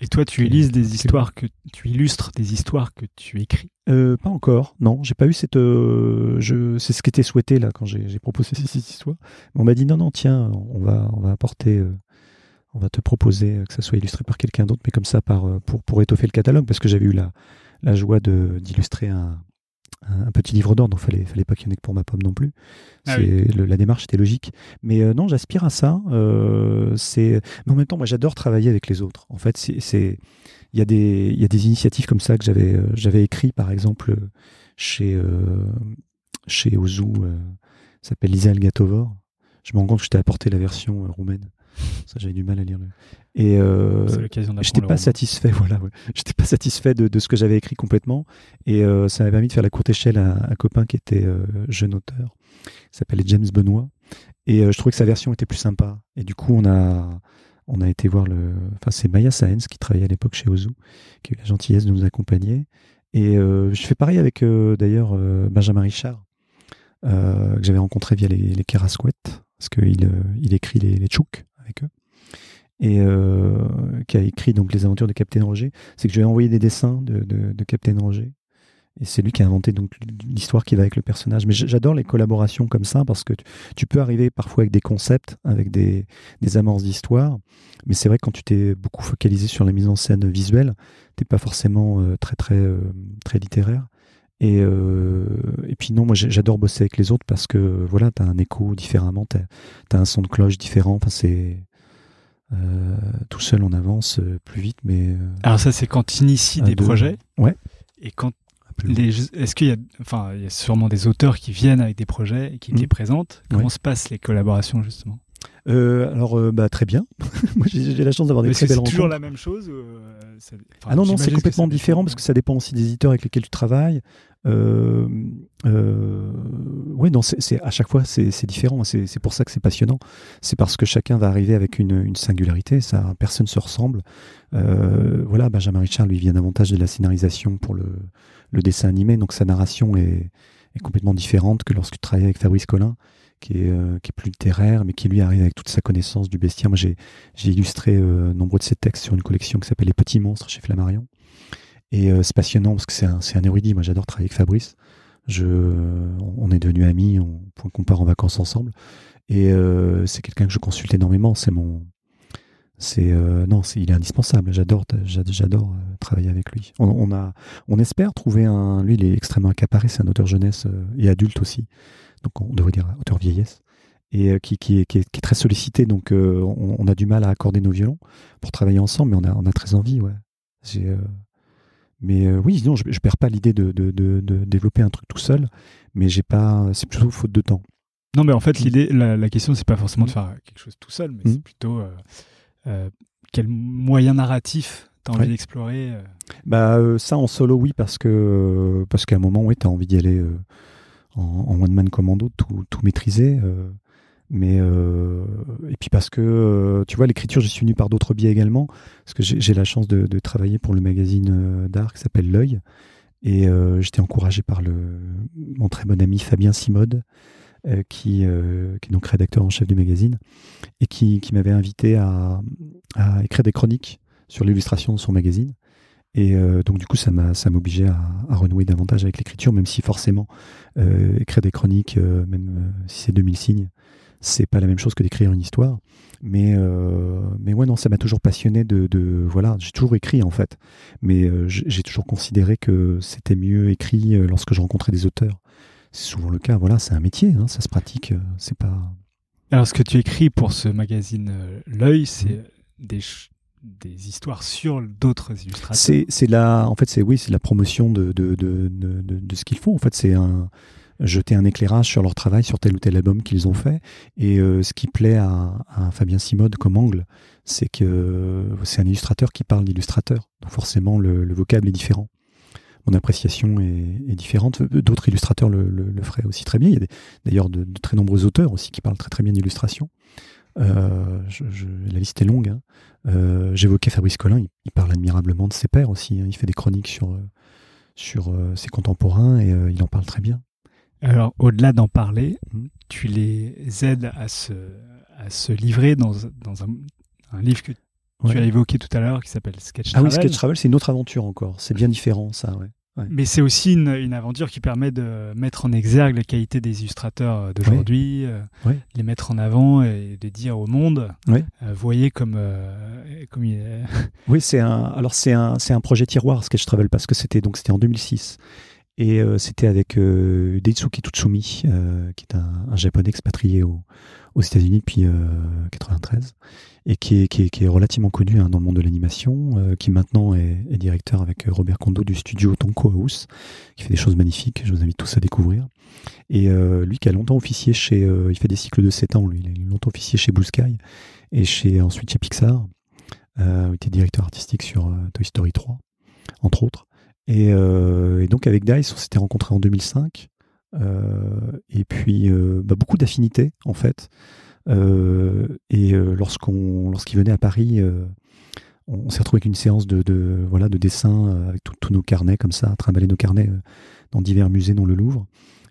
Et toi, tu Ok. élises des histoires que tu illustres des histoires que tu écris? pas encore, non, j'ai pas eu cette. je, c'est ce qui était souhaité là quand j'ai proposé cette histoire. Mais on m'a dit non non tiens on va on va apporter. on va te proposer que ça soit illustré par quelqu'un d'autre, mais comme ça par, pour, pour étoffer le catalogue, parce que j'avais eu la, la joie de- d'illustrer un, un, petit livre d'or, donc fallait, fallait pas qu'il y en ait que pour ma pomme non plus. Ah le- la démarche était logique. Mais euh, non, j'aspire à ça. euh, c'est, mais en même temps, moi, j'adore travailler avec les autres. En fait, c'est, il y a des, il y a des initiatives comme ça que j'avais, euh, j'avais écrit, par exemple, chez, chez Ozu, s'appelle Lisa Algatovor. Je me rends compte que je t'ai apporté la version roumaine. Ça, j'avais du mal à lire. le- Et euh. J'étais pas satisfait, voilà. ouais. J'étais pas satisfait de, de ce que j'avais écrit complètement, et euh, ça m'a permis de faire la courte échelle à un copain qui était euh, jeune auteur, qui s'appelait James Benoît, et euh, je trouvais que sa version était plus sympa. Et du coup, on a on a été voir le, enfin c'est Maya Saenz qui travaillait à l'époque chez Ozu, qui a eu la gentillesse de nous accompagner. Et je fais pareil avec d'ailleurs Benjamin Richard, que j'avais rencontré via les, les Kerasquettes, parce qu'il il écrit les, les Tchouk et euh, qui a écrit donc les aventures de Captain Roger, c'est que je lui ai envoyé des dessins de, Captain Roger. Et c'est lui qui a inventé donc l'histoire qui va avec le personnage. Mais j'adore les collaborations comme ça parce que tu, tu peux arriver parfois avec des concepts, avec des, des amorces d'histoire. Mais c'est vrai que quand tu t'es beaucoup focalisé sur la mise en scène visuelle, t'es pas forcément euh, très très euh, très littéraire. Et, euh, et puis non, moi j'adore bosser avec les autres parce que voilà, t'as un écho différemment, t'as as un son de cloche différent. Enfin c'est euh, tout seul on avance euh, plus vite, mais Alors ça, c'est quand tu inities à des deux. projets. Ouais. Et quand est-ce qu'il y a, enfin, il y a sûrement des auteurs qui viennent avec des projets et qui te Mhm. les présentent? Comment se passent les collaborations justement? Euh, alors euh, bah très bien. moi j'ai la chance d'avoir des très c'est toujours la même chose euh, ça- enfin, Ah non, non, c'est complètement différent parce que ça dépend aussi des éditeurs avec lesquels tu travailles. Ouais, non, c'est à chaque fois c'est différent. C'est pour ça que c'est passionnant. C'est parce que chacun va arriver avec une, une singularité. Ça, personne se ressemble. Voilà, Benjamin Richard lui vient davantage de la scénarisation pour le, le dessin animé, donc sa narration est, est complètement différente que lorsque tu travailles avec Fabrice Collin. Qui est, euh, qui est plus littéraire, mais qui lui arrive avec toute sa connaissance du bestiaire. Moi, j'ai illustré euh, nombreux de ses textes sur une collection qui s'appelle Les Petits Monstres chez Flammarion. Et euh, c'est passionnant parce que c'est un, érudit. Moi, j'adore travailler avec Fabrice. On est devenus amis, on, qu'on part en vacances ensemble. Et euh, c'est quelqu'un que je consulte énormément. C'est mon, c'est non, il est indispensable. J'adore, j'ad- j'adore travailler avec lui. On, on a, on espère trouver un. Lui, il est extrêmement accaparé. C'est un auteur jeunesse et adulte aussi. Donc, on devrait dire auteur vieillesse et euh, qui, qui, est, qui, est, qui est très sollicité. Donc, euh, on, on a du mal à accorder nos violons pour travailler ensemble, mais on a, on a très envie. Ouais. Euh, mais euh, oui, non, je, je perds pas l'idée de, de, de, de développer un truc tout seul, mais j'ai pas, c'est plutôt faute de temps. Non, mais en fait, Mm. l'idée, la, la question, c'est pas forcément de Mm. faire quelque chose tout seul, mais Mm. c'est plutôt quel moyen narratif t'as envie Ouais. d'explorer. Bah ça en solo, oui, parce que parce qu'à un moment, oui, t'as envie d'y aller en, en one man commando, tout, tout maîtriser. euh, mais euh, et puis parce que euh, tu vois, l'écriture, j'y suis venu par d'autres biais également, parce que j'ai la chance de, travailler pour le magazine d'art qui s'appelle L'œil. Et j'étais encouragé par le, mon très bon ami Fabien Simode, qui, qui, est donc rédacteur en chef du magazine, et qui, qui m'avait invité à, à, écrire des chroniques sur l'illustration de son magazine. Et donc du coup, ça m'a ça m'obligeait à, à, renouer davantage avec l'écriture, même si forcément écrire des chroniques, même si c'est 2000 signes, c'est pas la même chose que d'écrire une histoire. Mais, euh, mais ouais, non, ça m'a toujours passionné de, de voilà, j'ai toujours écrit en fait, mais euh, j'ai toujours considéré que c'était mieux écrit euh, lorsque je rencontrais des auteurs. C'est souvent le cas, voilà, c'est un métier, hein, ça se pratique, c'est pas. Alors, ce que tu écris pour ce magazine L'œil, c'est mmh. des, des histoires sur d'autres illustrateurs. C'est la, en fait, c'est oui, c'est la promotion de de, de, de, de ce qu'ils font. En fait, c'est un jeter un éclairage sur leur travail, sur tel ou tel album qu'ils ont fait. Et euh, ce qui plaît à, Fabien Simode comme angle, c'est que c'est un illustrateur qui parle d'illustrateur. Donc forcément, le, vocable est différent. Mon appréciation est, différente. D'autres illustrateurs le, feraient aussi très bien. Il y a d'ailleurs de, très nombreux auteurs aussi qui parlent très très bien d'illustration. Euh, la liste est longue. Hein. Euh, j'évoquais Fabrice Collin, il, parle admirablement de ses pairs aussi. Hein. Il fait des chroniques sur, sur ses contemporains et il en parle très bien. Alors, au-delà d'en parler, mmh. tu les aides à se, à se livrer dans, dans un, un, livre que tu as évoqué tout à l'heure qui s'appelle Sketch Travel. Ah oui, Sketch Travel, c'est une autre aventure encore. C'est bien différent, ça, ouais. Mais c'est aussi une, une, aventure qui permet de mettre en exergue la qualité des illustrateurs d'aujourd'hui, euh, les mettre en avant et de dire au monde, euh, voyez comme, euh, comme il est. oui, c'est un, alors c'est un, c'est un projet tiroir Sketch Travel parce que c'était donc c'était en 2006 et euh, c'était avec euh, Deitsuki Tutsumi, euh, qui est un, japonais expatrié aux États-Unis depuis 93 et qui est, relativement connu hein, dans le monde de l'animation, qui maintenant est, directeur avec Robert Kondo du studio Tonko House, qui fait des choses magnifiques. Je vous invite tous à découvrir. Et lui qui a longtemps officié chez, il fait des cycles de 7 ans, lui, il a longtemps officié chez Blue Sky et chez ensuite chez Pixar. il était directeur artistique sur Toy Story 3, entre autres. Euh, et, donc avec Dice, on s'était rencontrés en 2005. Euh, et puis euh, bah, beaucoup d'affinités en fait. et lorsqu'on, lorsqu'il venait à Paris, on, s'est retrouvé avec une séance de, voilà de dessin avec tous nos carnets comme ça, à trimballer nos carnets dans divers musées, dont le Louvre.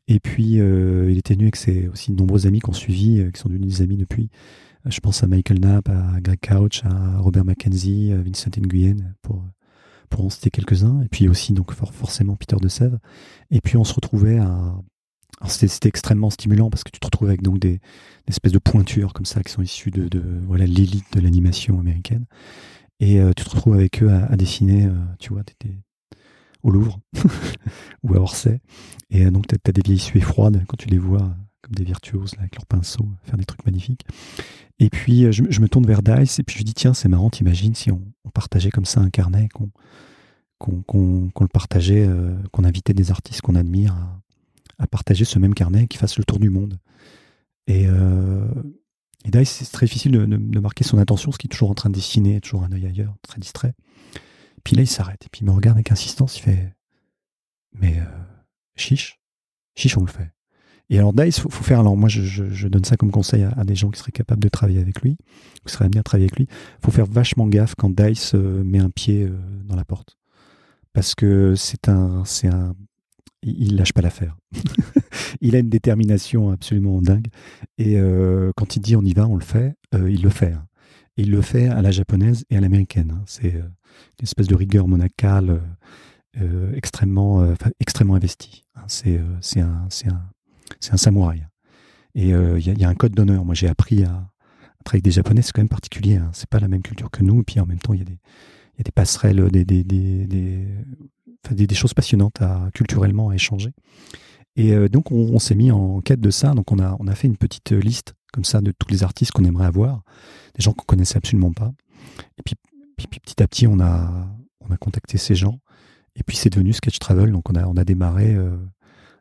Et puis il était venu avec ses aussi de nombreux amis qu'on suivi, qui sont devenus des amis depuis. Je pense à Michael Knapp, à Greg Couch, à Robert Mackenzie, à Vincent Nguyen, pour pour en citer quelques-uns, et puis aussi donc forcément Peter de Sèvres. Et puis on se retrouvait à... C'était extrêmement stimulant parce que tu te retrouves avec donc des, espèces de pointures comme ça qui sont issues de, voilà l'élite de l'animation américaine. Et euh, tu te retrouves avec eux à, dessiner, euh, tu vois, au Louvre ou à Orsay. Et euh, donc tu as, des vieilles suées froides quand tu les vois des virtuoses là, avec leurs pinceaux, faire des trucs magnifiques. Et puis je, me tourne vers Dice et puis je dis tiens c'est marrant, t'imagines si on, partageait comme ça un carnet, qu'on qu'on le partageait, euh, qu'on invitait des artistes qu'on admire à, partager ce même carnet, qui fasse le tour du monde. Et, euh, et c'est très difficile de, marquer son attention, ce qui est toujours en train de dessiner, toujours un œil ailleurs, très distrait. Puis là, il s'arrête, et puis il me regarde avec insistance, il fait Mais euh, chiche, chiche, on le fait. Et alors Dice, il faut, faire, alors moi je, donne ça comme conseil à, des gens qui seraient capables de travailler avec lui, qui seraient amenés à travailler avec lui, faut faire vachement gaffe quand Dice euh, met un pied euh, dans la porte parce que c'est un, c'est un, il lâche pas l'affaire. il a une détermination absolument dingue. Et euh, quand il dit on y va, on le fait, il le fait. Hein. il le fait à la japonaise et à l'américaine. Hein. C'est une espèce de rigueur monacale extrêmement, extrêmement investie. Hein. C'est, c'est un, c'est un, c'est un samouraï. Et il y, a un code d'honneur. Moi, j'ai appris à, travailler avec des japonais. C'est quand même particulier. C'est pas la même culture que nous. Et puis en même temps, il y a des passerelles, des, choses passionnantes à, culturellement à échanger. Et euh, donc, on, s'est mis en quête de ça. Donc, on a, fait une petite liste comme ça de tous les artistes qu'on aimerait avoir, des gens qu'on connaissait absolument pas. Et puis, petit à petit, on a, on a contacté ces gens. Et puis, c'est devenu Sketch Travel. Donc, on a, on a démarré euh,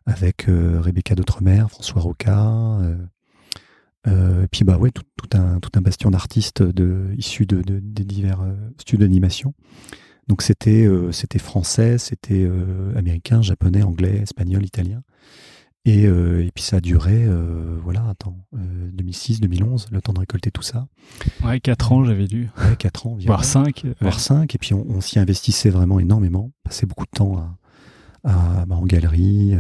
avec euh, Rebecca d'Outremer, François Roca, euh, et puis bah ouais, tout, un, tout un bastion d'artistes de, issus de, des divers euh, studios d'animation. Donc c'était euh, c'était français, c'était américain, japonais, anglais, espagnol, italien. Et, et puis ça a duré, voilà, attends, 2006, 2011, le temps de récolter tout ça. Ouais, 4 ans j'avais dû. Ouais, 4 ans, Voire 5. Voire 5, et puis on, s'y investissait vraiment énormément, passait beaucoup de temps à, à, bah, en galerie,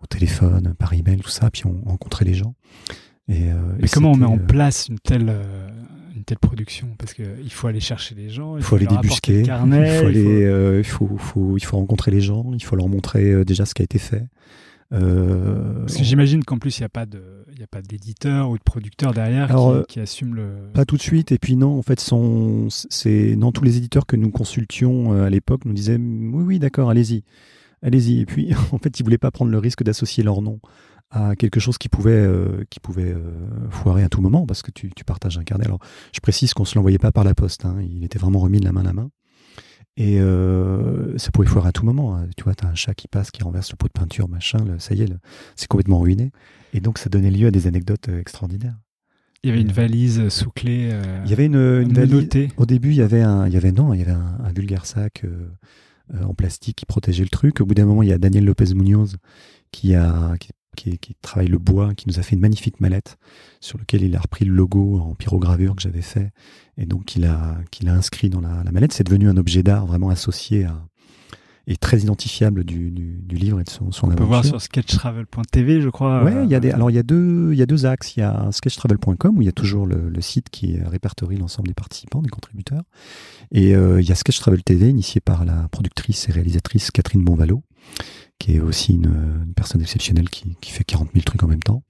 au téléphone, par email, tout ça, puis on rencontrait les gens. Et, Mais comment on met en place une telle une telle production? Parce qu'il faut aller chercher les gens, il faut, aller débusquer, il, faut aller, il, faut... faut, il faut rencontrer les gens, il faut leur montrer déjà ce qui a été fait. Euh, Parce que j'imagine qu'en plus, il n'y a pas de, il a pas d'éditeur ou de producteur derrière qui, euh, qui, assume le. Pas tout de suite. Et puis non, en fait, c'est non tous les éditeurs que nous consultions euh, à l'époque nous disaient oui, oui, d'accord, allez-y, allez-y. Et puis en fait, ils voulaient pas prendre le risque d'associer leur nom à quelque chose qui pouvait, qui pouvait foirer à tout moment parce que tu, tu, partages un carnet. Alors, je précise qu'on se l'envoyait pas par la poste. Hein. Il était vraiment remis de la main à la main. Et euh, ça pouvait foirer à tout moment. Hein. Tu vois, tu as un chat qui passe, qui renverse le pot de peinture, machin, ça y est, c'est complètement ruiné. Et donc, ça donnait lieu à des anecdotes euh, extraordinaires. Il y avait une valise sous clé. Euh, il y avait une, une valise. Au début, il y avait un, il y avait non, il y avait un, un vulgaire sac en plastique qui protégeait le truc. Au bout d'un moment, il y a Daniel Lopez Munoz qui a, qui, qui, qui, travaille le bois, qui nous a fait une magnifique mallette sur lequel il a repris le logo en pyrogravure que j'avais fait et donc il a, qu'il a inscrit dans la, la mallette. C'est devenu un objet d'art vraiment associé à, et très identifiable du, du, du, livre et de son, son On peut voir sur sketchtravel.tv, je crois. Ouais, il y a des, alors il y a deux, il y a deux axes. Il y a sketchtravel.com où il y a toujours le, le site qui répertorie l'ensemble des participants, des contributeurs, et euh, il y a Sketchtravel TV initié par la productrice et réalisatrice Catherine Bonvalo qui est aussi une, personne exceptionnelle qui, qui, fait 40 000 trucs en même temps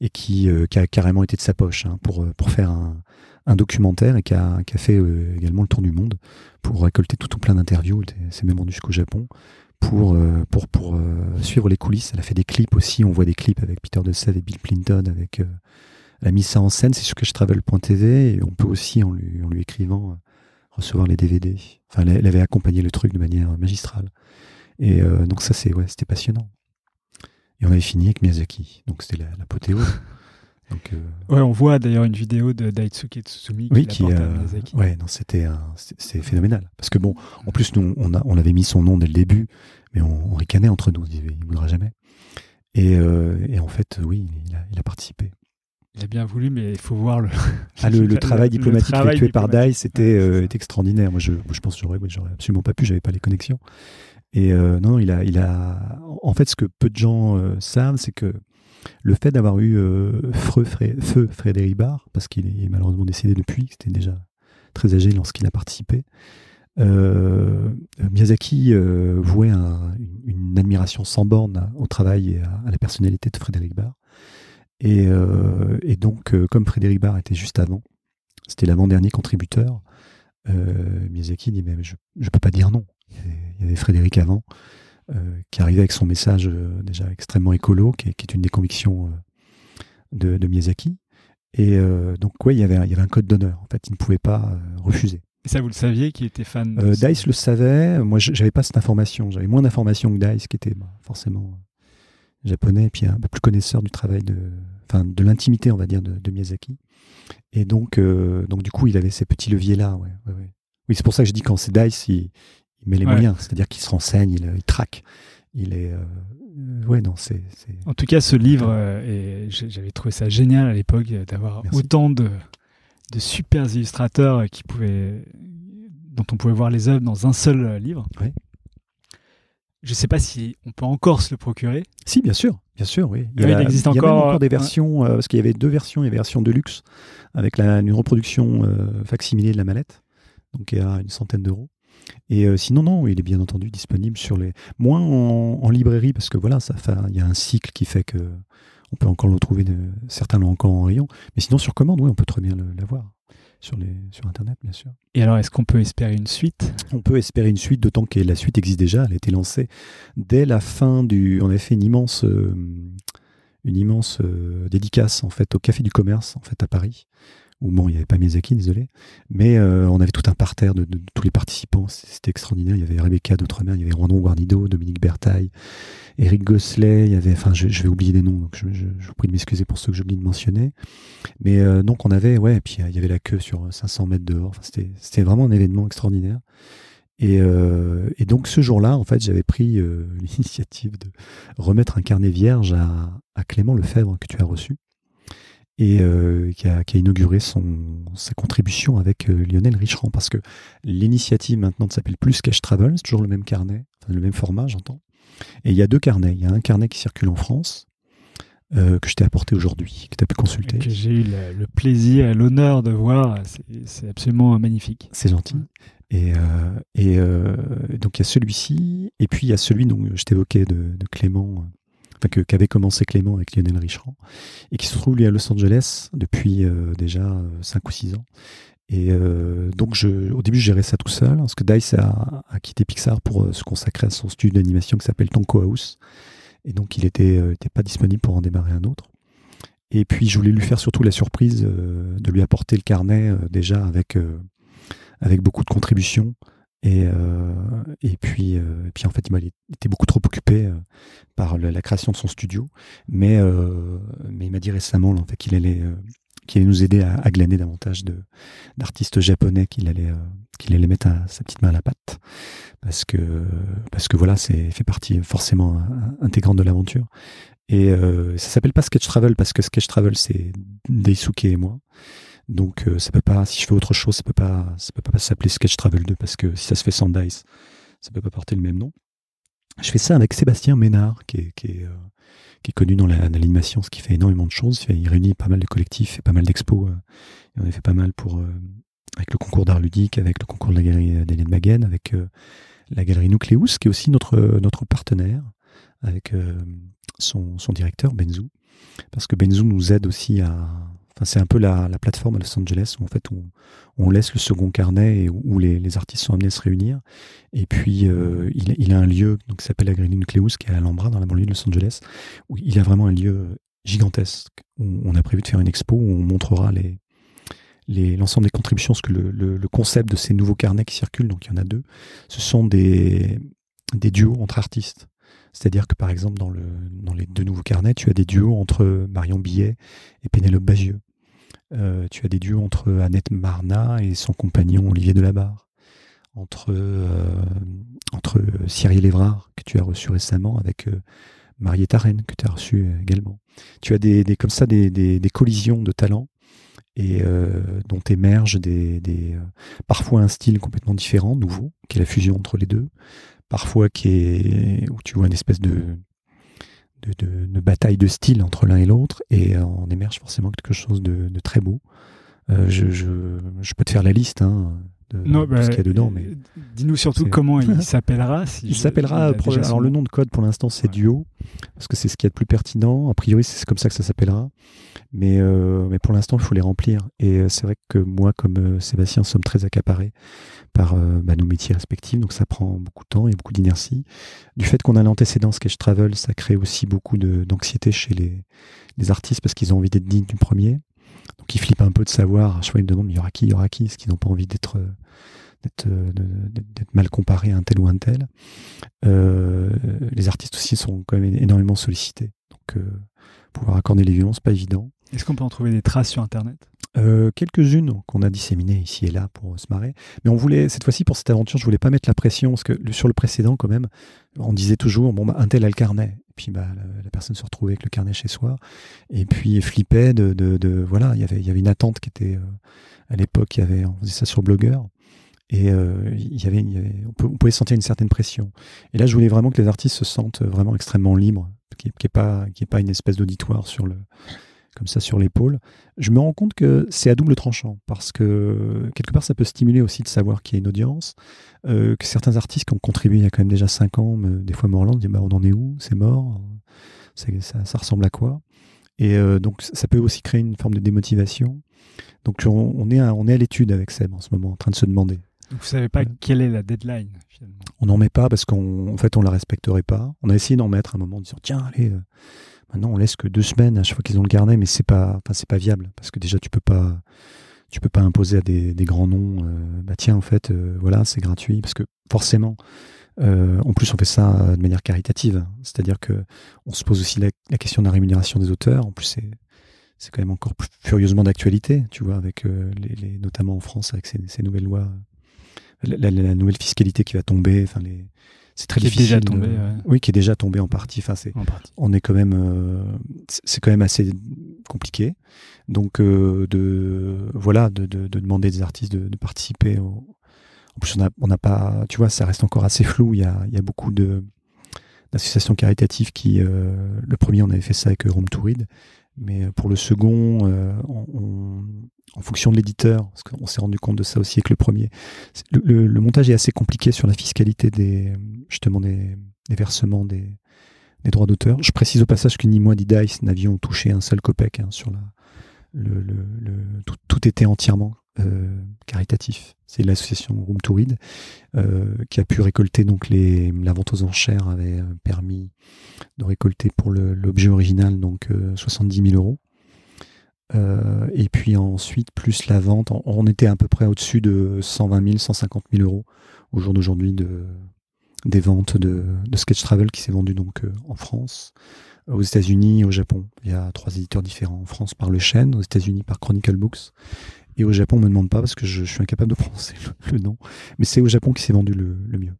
et qui, euh, qui a carrément été de sa poche hein, pour, pour faire un, documentaire et qui a, qui a fait euh, également le tour du monde pour récolter tout, tout plein d'interviews. C'est même rendu jusqu'au Japon pour, euh, pour, pour suivre les coulisses. Elle a fait des clips aussi. On voit des clips avec Peter De et Bill Clinton. Avec, elle a mis ça en scène. C'est sur que je travel.tv et on peut aussi, en lui, en lui écrivant, recevoir les DVD. Enfin, elle, avait accompagné le truc de manière magistrale. Et euh, donc ça, c'est ouais, c'était passionnant. Et on avait fini avec Miyazaki. Donc c'était l'apothéose. donc euh, ouais, on voit d'ailleurs une vidéo de Daitsuki Tsutsumi oui, qui, qui euh, Miyazaki. Ouais, non, c'était c'est phénoménal. Parce que bon, en plus nous, on a, on avait mis son nom dès le début, mais on, ricanait entre nous. On disait, il voudra jamais. Et, et en fait, oui, il a, il a participé. Il a bien voulu, mais il faut voir le, ah, le, travail diplomatique effectué par Dai, c'était extraordinaire. Moi, je, je pense que j'aurais absolument pas pu, j'avais pas les connexions. Et euh, non, il a, il. En fait, ce que peu de gens euh, savent, c'est que le fait d'avoir eu euh, feu, Frédéric Barr, parce qu'il est malheureusement décédé depuis, c'était déjà très âgé lorsqu'il a participé, Miyazaki vouait une, admiration sans borne au travail et à, la personnalité de Frédéric Barr. Et, et donc, comme Frédéric Barr était juste avant, c'était l'avant-dernier contributeur, Miyazaki dit Mais je ne peux pas dire non. Il y avait Frédéric avant, euh, qui arrivait avec son message euh, déjà extrêmement écolo, qui est, une des convictions euh, de, Miyazaki. Et donc, ouais, il y, avait, il y avait un code d'honneur. En fait, il ne pouvait pas refuser. Et ça, vous le saviez, qui était fan de Dice le savait. Moi, j'avais pas cette information. J'avais moins d'informations que Dice, qui était bah, forcément japonais, et puis un peu plus connaisseur du travail de, enfin, de l'intimité, on va dire, de, Miyazaki. Et donc, donc, du coup, il avait ces petits leviers-là. Ouais, Oui, c'est pour ça que je dis quand c'est Dice, il, il met les moyens, c'est-à-dire qu'il se renseigne, il, traque. Il est. Euh, ouais, non, c'est. En tout cas, ce livre, euh, j'avais trouvé ça génial à l'époque d'avoir autant de, de super illustrateurs qui pouvaient, dont on pouvait voir les œuvres dans un seul euh, livre. Ouais. Je ne sais pas si on peut encore se le procurer. Si, bien sûr, bien sûr, oui. Il, y a, existe encore, il y a même encore des versions, parce qu'il y avait deux versions, il y avait version de luxe avec la, une reproduction facsimilée de la mallette, donc à une centaine d'euros. Et euh, sinon, non, il est bien entendu disponible sur les. Moins en, librairie, parce que voilà, il y a un cycle qui fait que on peut encore le trouver, de... certains l'ont encore en rayon. Mais sinon, sur commande, oui, on peut très bien l'avoir. Sur, les, sur Internet, bien sûr. Et alors, est-ce qu'on peut espérer une suite? On peut espérer une suite, d'autant que la suite existe déjà. Elle a été lancée dès la fin du. On avait fait une immense, euh, une immense euh, dédicace en fait au Café du Commerce en fait à Paris ou bon, il n'y avait pas Miyazaki, désolé, mais euh, on avait tout un parterre de, tous les participants, c'était extraordinaire. Il y avait Rebecca d'Outremer, il y avait Rondon Guarnido, Dominique Bertaille, Eric Gosselet, il y avait, je, vais oublier des noms, donc je, vous prie de m'excuser pour ceux que j'oublie de mentionner. Mais euh, donc on avait, ouais, et puis il y avait la queue sur 500 mètres dehors. Enfin, c'était vraiment un événement extraordinaire. Et, euh, donc ce jour-là, en fait, j'avais pris l'initiative de remettre un carnet vierge à Clément Lefebvre que tu as reçu et euh, qui, a, inauguré son, sa contribution avec euh, Lionel Richerand parce que l'initiative maintenant s'appelle plus Cash Travel, c'est toujours le même carnet, le même format, j'entends. Et il y a deux carnets. Il y a un carnet qui circule en France, euh, que je t'ai apporté aujourd'hui, que tu as pu consulter. Que j'ai eu le, le plaisir et l'honneur de voir. C'est- C'est absolument magnifique. C'est gentil. Et, et donc il y a celui-ci, et puis il y a celui dont je t'évoquais de, de Clément, euh, qu'avait commencé Clément avec Lionel Richerand, et qui se trouve lui à Los Angeles depuis euh, déjà 5 ou 6 ans. Et euh, donc au début je gérais ça tout seul, parce que Dice a, a quitté Pixar pour euh, se consacrer à son studio d'animation qui s'appelle Tonko House. Et donc il était, euh, était pas disponible pour en démarrer un autre. Et puis je voulais lui faire surtout la surprise euh, de lui apporter le carnet euh, déjà avec, euh, avec beaucoup de contributions. Et, euh, et, puis, euh, et puis en fait, il était beaucoup trop occupé euh, par la création de son studio. Mais, euh, mais il m'a dit récemment là, en fait, qu'il allait, euh, qu'il allait nous aider à, à glaner davantage de, d'artistes japonais qu'il allait, euh, qu'il allait mettre à, sa petite main à la pâte. Parce que, parce que voilà, c'est fait partie forcément intégrante de l'aventure. Et ça s'appelle pas Sketch Travel parce que Sketch Travel, c'est Daisuke et moi. Donc euh, ça peut pas, si je fais autre chose, ça peut pas, ça peut pas s'appeler Sketch Travel 2 parce que si ça se fait sans Dice, ça peut pas porter le même nom. Je fais ça avec Sébastien Ménard, qui est, qui est, euh, qui est connu dans la- dans l'animation, ce qui fait énormément de choses. Il, réunit pas mal de collectifs, fait pas mal d'expos. euh, et on a fait pas mal pour euh, avec le concours d'art ludique, avec le concours de la galerie d'Hélène Maguen, avec euh, la galerie Nucleus, qui est aussi notre, notre partenaire, avec euh, son, son directeur, Benzu. Parce que Benzu nous aide aussi à. C'est un peu la, la plateforme à Los Angeles où fait on, laisse le second carnet et où, les, artistes sont amenés à se réunir. Et puis euh, il, a un lieu qui s'appelle la Nucleus, qui est à Alhambra, dans la banlieue de Los Angeles, où il a vraiment un lieu gigantesque. Où on a prévu de faire une expo où on montrera l'ensemble des contributions, parce que le, concept de ces nouveaux carnets qui circulent, donc il y en a deux, ce sont des duos entre artistes. C'est-à-dire que par exemple, dans, le, dans les deux nouveaux carnets, tu as des duos entre Marion Billet et Pénélope Bagieux. Euh, tu as des duos entre Annette Marna et son compagnon Olivier Delabarre. Entre, euh, entre Cyril Évrard, que tu as reçu récemment, avec euh, Marietta que tu as reçu également. Tu as des, comme ça des, collisions de talents et euh, dont émergent parfois un style complètement différent, nouveau, qui est la fusion entre les deux, parfois qui où tu vois une espèce de, bataille de style entre l'un et l'autre, et euh, on émerge forcément quelque chose de, très beau. Euh, je peux te faire la liste hein, de, Non, de bah, ce qu'il y a dedans, mais Dis-nous surtout comment il s'appellera. si il s'appellera. pro- Alors le nom. de code pour l'instant c'est Ouais. Duo parce que c'est ce qui est le plus pertinent. A priori c'est comme ça que ça s'appellera. Mais euh, mais pour l'instant il faut les remplir. Et euh, c'est vrai que moi comme euh, Sébastien sommes très accaparés par euh, bah, nos métiers respectifs. Donc ça prend beaucoup de temps et beaucoup d'inertie. Du fait qu'on a l'antécédent Sketch Travel, ça crée aussi beaucoup d'anxiété chez les, les artistes parce qu'ils ont envie d'être dignes du premier. Donc ils flippent un peu de savoir. À chaque fois ils me demandent il y aura qui, il y aura qui, parce qu'ils n'ont pas envie d'être euh, d'être euh, de- d'être mal comparés à un tel ou un tel? Euh, les artistes aussi sont quand même énormément sollicités. Donc, euh, pouvoir accorder les violons, c'est pas évident. Est-ce qu'on peut en trouver des traces sur Internet? Euh, quelques-unes qu'on a disséminées ici et là pour se marrer. Mais on voulait, cette fois-ci, pour cette aventure, je voulais pas mettre la pression, parce que sur le précédent, quand même, on disait toujours, bon, bah, un tel a le carnet. Et puis, bah, la, personne se retrouvait avec le carnet chez soi. Et puis, flippait de, de, de- voilà, il y avait, il y avait une attente qui était, euh, à l'époque, il y avait, on faisait ça sur Blogueur. Et euh, y avait, y avait- on, pouvait sentir une certaine pression. Et là, je voulais vraiment que les artistes se sentent vraiment extrêmement libres, qu'il n'y ait, y ait pas une espèce d'auditoire sur le, comme ça sur l'épaule. Je me rends compte que c'est à double tranchant parce que quelque part, ça peut stimuler aussi de savoir qu'il y a une audience, euh, que certains artistes qui ont contribué il y a quand même déjà 5 ans, me- des fois me relancent, disent bah, on en est où? C'est mort? Ça, ça ressemble à quoi? Et euh, donc, ça peut aussi créer une forme de démotivation. Donc, on, on est à, on est à l'étude avec Seb en ce moment, en train de se demander. Vous savez pas Ouais. quelle est la deadline finalement On n'en met pas parce qu'en en fait, on la respecterait pas. On a essayé d'en mettre à un moment en disant tiens, allez, euh, maintenant on laisse que deux semaines à chaque fois qu'ils ont le carnet, mais c'est pas, enfin, c'est pas viable parce que déjà tu peux pas, tu peux pas imposer à des, des grands noms. euh, bah tiens, en fait, euh, voilà, c'est gratuit parce que forcément. euh, en plus, on fait ça euh, de manière caritative, c'est-à-dire que on se pose aussi la, la question de la rémunération des auteurs. En plus, c'est c'est quand même encore plus furieusement d'actualité, tu vois, avec euh, les, les- notamment en France avec ces, ces nouvelles lois, la, la- la nouvelle fiscalité qui va tomber. Enfin, les, c'est très Qui est difficile. déjà de- tombée, ouais. Oui, qui est déjà tombé en partie. Enfin, c'est en partie on est quand même euh, c'est quand même assez compliqué donc euh, de voilà de, de- de demander des artistes de, de participer au, En plus, on n'a pas, tu vois, ça reste encore assez flou. Il y a, il y a beaucoup de d'associations caritatives qui, le premier, on avait fait ça avec Room to Read, mais pour le second, on, en fonction de l'éditeur, parce qu'on s'est rendu compte de ça aussi avec le premier. Le, montage est assez compliqué sur la fiscalité des, justement des, versements des, droits d'auteur. Je précise au passage que ni moi ni Dice n'avions touché un seul copec hein, sur la. Le, tout, était entièrement euh, caritatif. C'est l'association Room to Read euh, qui a pu récolter donc les la vente aux enchères avait euh, permis de récolter pour l'objet original donc 70 000 euros. Euh, et puis ensuite, plus la vente, on était à peu près au-dessus de 120 000, 150 000 euros au jour d'aujourd'hui de, des ventes de, Sketch Travel qui s'est vendu donc euh, en France, aux États-Unis, au Japon. Il y a trois éditeurs différents. En France par Le Chêne, aux États-Unis par Chronicle Books. Et au Japon, on me demande pas parce que je, suis incapable de prononcer le, nom. Mais c'est au Japon qui s'est vendu le, mieux.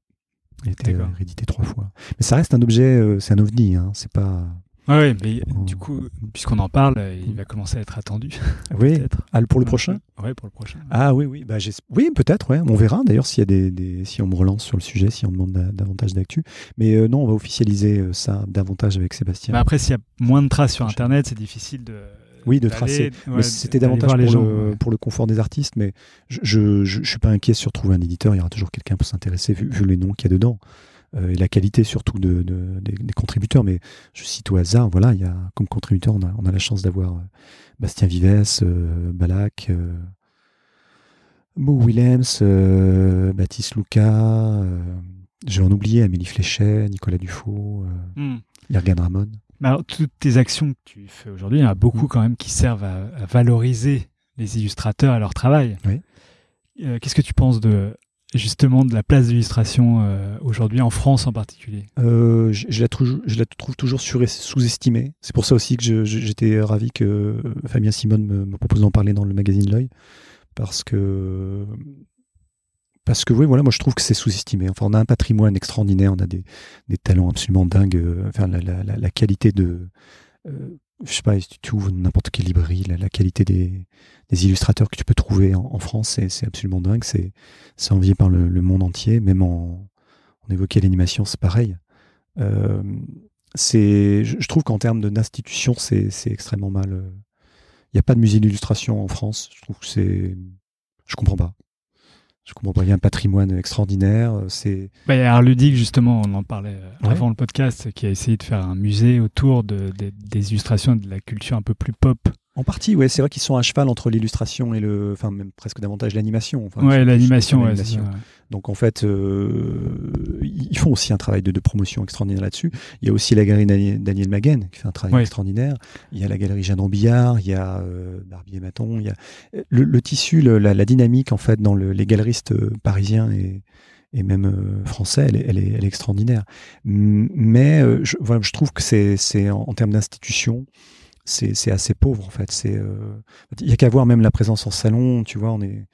Il a été réédité trois fois. Mais ça reste un objet, euh, c'est un ovni. Hein. C'est pas oui, mais du coup, puisqu'on en parle, il va commencer à être attendu. Oui, ah, pour le prochain Oui, pour le prochain. Ah oui, oui, bah, oui peut-être, ouais. on verra d'ailleurs s'il y a des, si on me relance sur le sujet, si on demande davantage d'actu. Mais euh, non, on va officialiser euh, ça davantage avec Sébastien. Mais après, s'il y a moins de traces sur Internet, c'est difficile de. Oui, de tracer. c'était davantage pour, les gens, le, pour le confort des artistes, mais je ne suis pas inquiet sur trouver un éditeur. Il y aura toujours quelqu'un pour s'intéresser, vu, vu les noms qu'il y a dedans. Euh, et la qualité surtout de, des, contributeurs. Mais je cite au hasard, voilà, il y a comme contributeur, on a, on a la chance d'avoir euh, Bastien Vives, euh, Balak, Mo Willems, Baptiste Lucas, je vais en oublier, Amélie Fléchet, Nicolas Dufaux, hmm. Ramon. Alors, toutes tes actions que tu fais aujourd'hui, il y en a beaucoup hmm. quand même qui servent à, valoriser les illustrateurs et leur travail. Oui. Qu'est-ce que tu penses de justement de la place d'illustration euh, aujourd'hui, en France en particulier? Euh, je, la trouve, je, la trouve, toujours sous-estimée. C'est pour ça aussi que j'étais ravi que Fabien Simone me, propose d'en parler dans le magazine L'œil. Parce que, parce que oui, voilà, moi je trouve que c'est sous-estimé. Enfin, on a un patrimoine extraordinaire, on a des, talents absolument dingues. Euh, enfin, la, qualité de. Euh, je sais pas, si tu ouvres n'importe quelle librairie, la, qualité des, illustrateurs que tu peux trouver en, France, c'est absolument dingue. C'est envié par le, monde entier. Même en, on évoquait l'animation, c'est pareil. Euh, c'est, je, trouve qu'en termes d'institution, c'est extrêmement mal. Il euh, n'y a pas de musée d'illustration en France. Je trouve que c'est, je comprends pas. Je comprends pas. Il y a un patrimoine extraordinaire. Euh, c'est. Bah, il y a Art Ludique, justement, on en parlait euh, avant le podcast, qui a essayé de faire un musée autour de, des illustrations de la culture un peu plus pop en partie, ouais, c'est vrai qu'ils sont à cheval entre l'illustration et le, enfin même presque davantage l'animation. Enfin, ouais, l'animation, ouais, Donc en fait, euh, ils font aussi un travail de, promotion extraordinaire là-dessus. Il y a aussi la galerie Daniel Maguen qui fait un travail extraordinaire. Il y a la galerie Jeanne Billard, il y a euh, Barbier Maton, il y a le, tissu, la, dynamique en fait dans les galeristes euh, parisiens et, et même euh, français, elle est, elle, est, elle est, extraordinaire. Mais je, voilà, je trouve que c'est en, en termes d'institution c'est assez pauvre en fait. C'est euh, il y a qu'à voir même la présence en salon. Tu vois, on est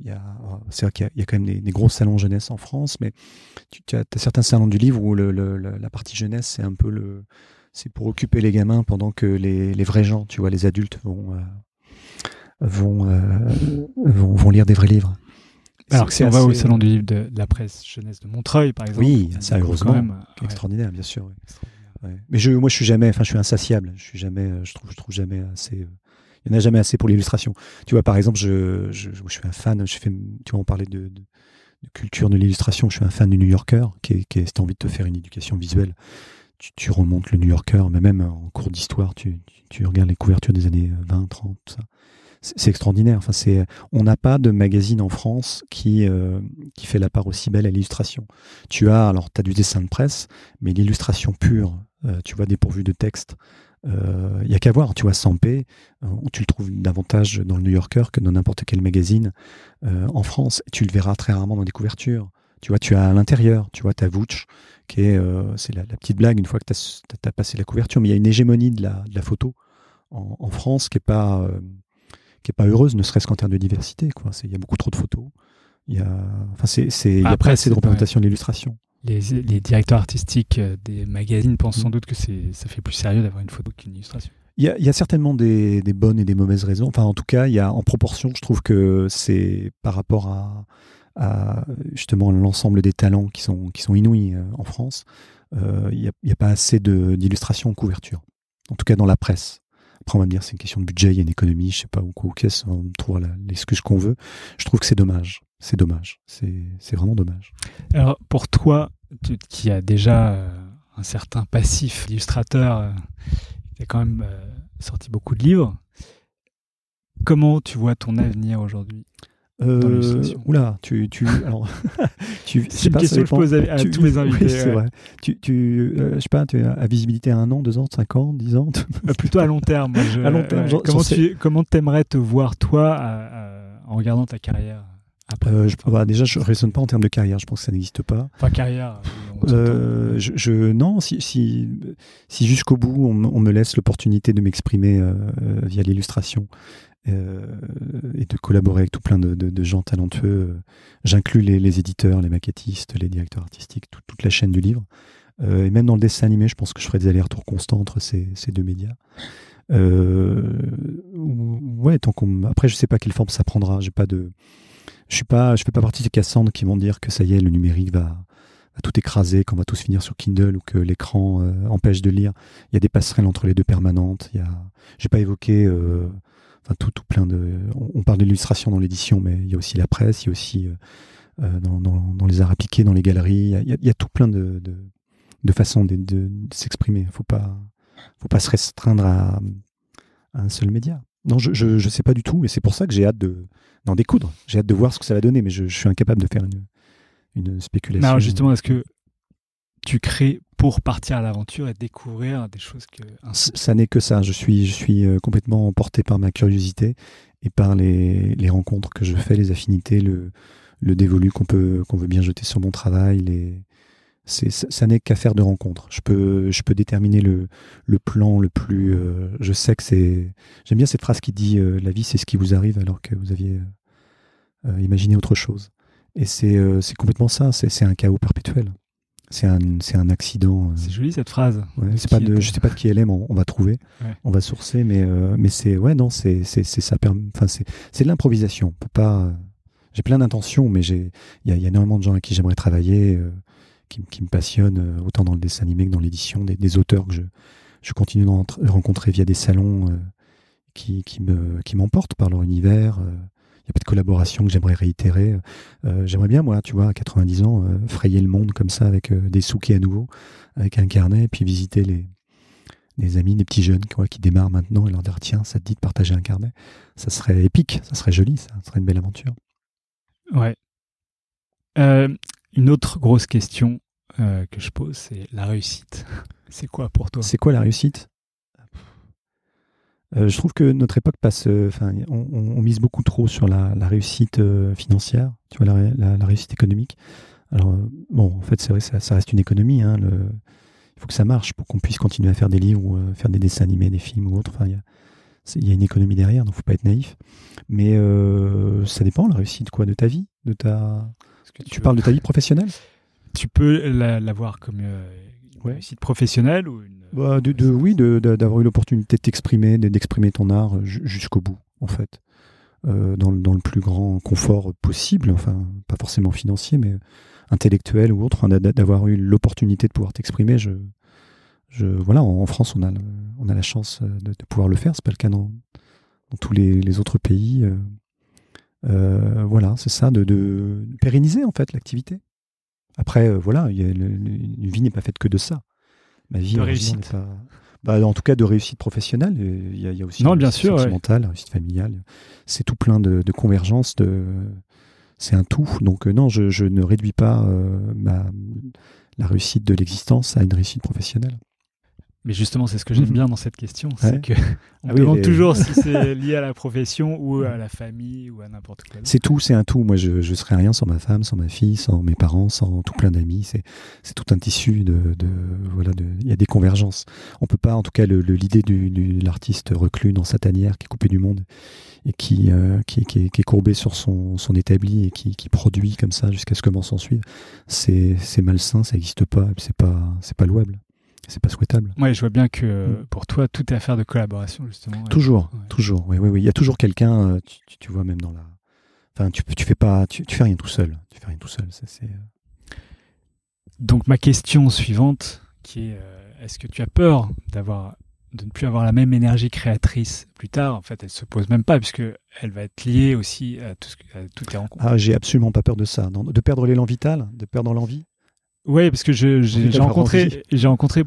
il y a c'est vrai qu'il y, a quand même des, des, gros salons jeunesse en France, mais tu, as, certains salons du livre où le, la partie jeunesse c'est un peu le c'est pour occuper les gamins pendant que les, les, vrais gens, tu vois, les adultes vont euh, vont, euh, vont, vont lire des vrais livres. Alors si on va au salon du livre de, la presse jeunesse de Montreuil, par exemple. Oui, ça heureusement, même, extraordinaire, bien sûr. Mais je, moi, je suis jamais, enfin, je suis insatiable. Je suis jamais, euh, je trouve, je trouve jamais assez. Euh, il n'y en a jamais assez pour l'illustration. Tu vois, par exemple, je, je, je, suis un fan. Je fais, tu vois, on parlait de, culture de l'illustration. Je suis un fan du New Yorker, qui, qui est, si envie de te faire une éducation visuelle, tu, tu remontes le New Yorker, mais même en cours d'histoire, tu, tu, regardes les couvertures des années 20, 30, tout ça. C'est extraordinaire. Enfin, c'est, on n'a pas de magazine en France qui, euh, qui fait la part aussi belle à l'illustration. Tu as, alors, tu as du dessin de presse, mais l'illustration pure, euh, tu vois, dépourvu de texte. Il euh, y a qu'à voir, tu vois, Sampé, euh, où tu le trouves davantage dans le New Yorker que dans n'importe quel magazine en France. tu le verras très rarement dans des couvertures. Tu vois, tu as à l'intérieur, tu vois, ta Vouch, qui est, c'est la, petite blague une fois que tu as, passé la couverture, mais il y a une hégémonie de la, de la photo en, France qui n'est pas, qui est pas heureuse, ne serait-ce qu'en termes de diversité. Il y a beaucoup trop de photos. Il y a, enfin, c'est, y a pas assez de représentation de l'illustration les, directeurs artistiques euh, des magazines pensent mm. sans doute que ça fait plus sérieux d'avoir une photo qu'une illustration. Il y, a, certainement des, bonnes et des mauvaises raisons. Enfin, en tout cas, il y a en proportion, je trouve que c'est par rapport à, à justement l'ensemble des talents qui sont, qui sont inouïs en France, il n'y a, a, pas assez d'illustrations en couverture. En tout cas dans la presse. Après, on va me dire c'est une question de budget, il y a une économie, je sais pas où, où qu'est-ce, on trouvera l'excuse qu'on veut. Je trouve que c'est dommage. C'est dommage. C'est vraiment dommage. Alors, pour toi, qui as déjà un certain passif d'illustrateur, tu as quand même sorti beaucoup de livres. Comment tu vois ton avenir aujourd'hui euh, oula, tu, tu, alors, tu, c'est une question que je pose à, tous mes invités. c'est vrai. Tu, tu euh, je sais pas, tu as visibilité à un an, deux ans, cinq ans, dix ans. Euh, plutôt à long terme. à long terme. comment tu, comment t'aimerais te voir toi en regardant ta carrière? Euh, je, bah, déjà, je raisonne pas en termes de carrière. Je pense que ça n'existe pas. Pas carrière. Euh, je, je, non, si, si, si jusqu'au bout on, on, me laisse l'opportunité de m'exprimer euh, via l'illustration euh, et de collaborer avec tout plein de, de, de gens talentueux, j'inclus les, les, éditeurs, les maquettistes, les directeurs artistiques, toute la chaîne du livre. et même dans le dessin animé, je pense que je ferai des allers-retours constants entre ces, ces deux médias. ouais, tant qu'on. Après, je sais pas quelle forme ça prendra. J'ai pas de je suis je fais pas partie des Cassandres qui vont dire que ça y est, le numérique va, tout écraser, qu'on va tous finir sur Kindle ou que l'écran euh, empêche de lire. Il y a des passerelles entre les deux permanentes. Il y a, j'ai pas évoqué, euh, tout, plein de. On, parle d'illustration dans l'édition, mais il y a aussi la presse, il y a aussi euh, dans, les arts appliqués, dans les galeries. Il y a, tout plein de, de, façons de, s'exprimer. Faut pas, faut pas se restreindre à, un seul média. Non, je, je sais pas du tout, et c'est pour ça que j'ai hâte de d'en découdre. J'ai hâte de voir ce que ça va donner, mais je, suis incapable de faire une, une spéculation. alors justement, est-ce que tu crées pour partir à l'aventure et découvrir des choses que... Ça n'est que ça. Je suis, je suis euh, complètement emporté par ma curiosité et par les, les rencontres que je fais, les affinités, le, le dévolu qu'on peut qu'on veut bien jeter sur mon travail, les, ça n'est qu'affaire de rencontre. Je peux, je peux déterminer le, le plan le plus. Euh, je sais que c'est. J'aime bien cette phrase qui dit euh, la vie, c'est ce qui vous arrive alors que vous aviez euh, imaginé autre chose. Et c'est complètement ça. C'est un chaos perpétuel. C'est un, un accident. C'est joli cette phrase. Ouais, pas de, je sais pas de qui elle est, mais on, va trouver, on va sourcer, mais mais c'est ouais non, c'est c'est ça. Enfin c'est de l'improvisation. On peut pas. J'ai plein d'intentions, mais j'ai il y, y, a énormément de gens avec qui j'aimerais travailler qui, me passionne, euh, autant dans le dessin animé que dans l'édition, des, auteurs que je, je continue de rencontrer via des salons euh, qui, qui, me, qui m'emportent par leur univers. Il euh. n'y a pas de collaboration que j'aimerais réitérer. j'aimerais bien, moi, tu vois, à 90 ans, frayer le monde comme ça avec des souquets à nouveau, avec un carnet, et puis visiter les, amis, des petits jeunes quoi, qui démarrent maintenant et leur dire tiens, ça te dit de partager un carnet? Ça serait épique, ça serait joli, ça, serait une belle aventure. Ouais. Euh, une autre grosse question euh, que je pose, c'est la réussite. C'est quoi pour toi? C'est quoi la réussite? euh, Je trouve que notre époque passe, euh, enfin, on, mise beaucoup trop sur la, réussite financière, tu vois, la, réussite économique. Alors bon, en fait, c'est vrai, ça, ça, reste une économie. Hein, le, il faut que ça marche pour qu'on puisse continuer à faire des livres ou faire des dessins animés, des films ou autre. Enfin, il y a une économie derrière, donc faut pas être naïf. Mais ça dépend la réussite quoi de ta vie, de ta tu, parles de ta vie professionnelle? Tu peux la, voir comme euh, une réussite professionnelle ou une... Bah, Oui, d'avoir eu l'opportunité de t'exprimer, d'exprimer ton art euh, jusqu'au bout, en fait. Euh, dans, le plus grand confort possible, enfin, pas forcément financier, mais intellectuel ou autre, d'avoir eu l'opportunité de pouvoir t'exprimer. Je, voilà, en, France, on a, la chance de, pouvoir le faire. C'est pas le cas dans, tous les, autres pays. Euh, voilà, c'est ça, de, pérenniser en fait l'activité. Après, euh, voilà, une vie n'est pas faite que de ça. Ma vie, de réussite. Pas... Bah, en tout cas, de réussite professionnelle. Il y a, aussi non, bien sûr, sentimentale, réussite familiale. C'est tout plein de, de convergences. De... C'est un tout. Donc euh, non, je, ne réduis pas la réussite de l'existence à une réussite professionnelle. Mais justement, c'est ce que j'aime mhm. bien dans cette question, c'est que on ah demande toujours si c'est lié à la profession ou à la famille ou à n'importe quoi. C'est tout, c'est un tout. Moi, je, je serais rien sans ma femme, sans ma fille, sans mes parents, sans tout plein d'amis. C'est, c'est tout un tissu de, de voilà, de, il y a des convergences. On peut pas, en tout cas, le, l'idée du, l'artiste reclus dans sa tanière, qui est coupé du monde et qui, euh, qui, qui, est, qui, est, courbé sur son, son établi et qui, qui produit comme ça jusqu'à ce que m'en s'en suive. C'est, c'est malsain, ça n'existe pas, c'est pas, c'est pas louable c'est pas souhaitable. Ouais, je vois bien que mm. pour toi, tout est affaire de collaboration, justement. Toujours, toujours. Oui, oui, oui. Il y a toujours quelqu'un, euh, tu, tu, vois, même dans la. Enfin, tu, tu fais pas, tu, tu fais rien tout seul. Tu fais rien tout seul. ça, c'est, euh, Donc ma question suivante, qui est euh, est-ce que tu as peur d'avoir de ne plus avoir la même énergie créatrice plus tard? En fait, elle se pose même pas puisque elle va être liée aussi à, tout ce que- à toutes les rencontres. Ah, j'ai absolument pas peur de ça. De perdre l'élan vital, de perdre l'envie? Oui, parce que j'ai rencontré, j'ai rencontré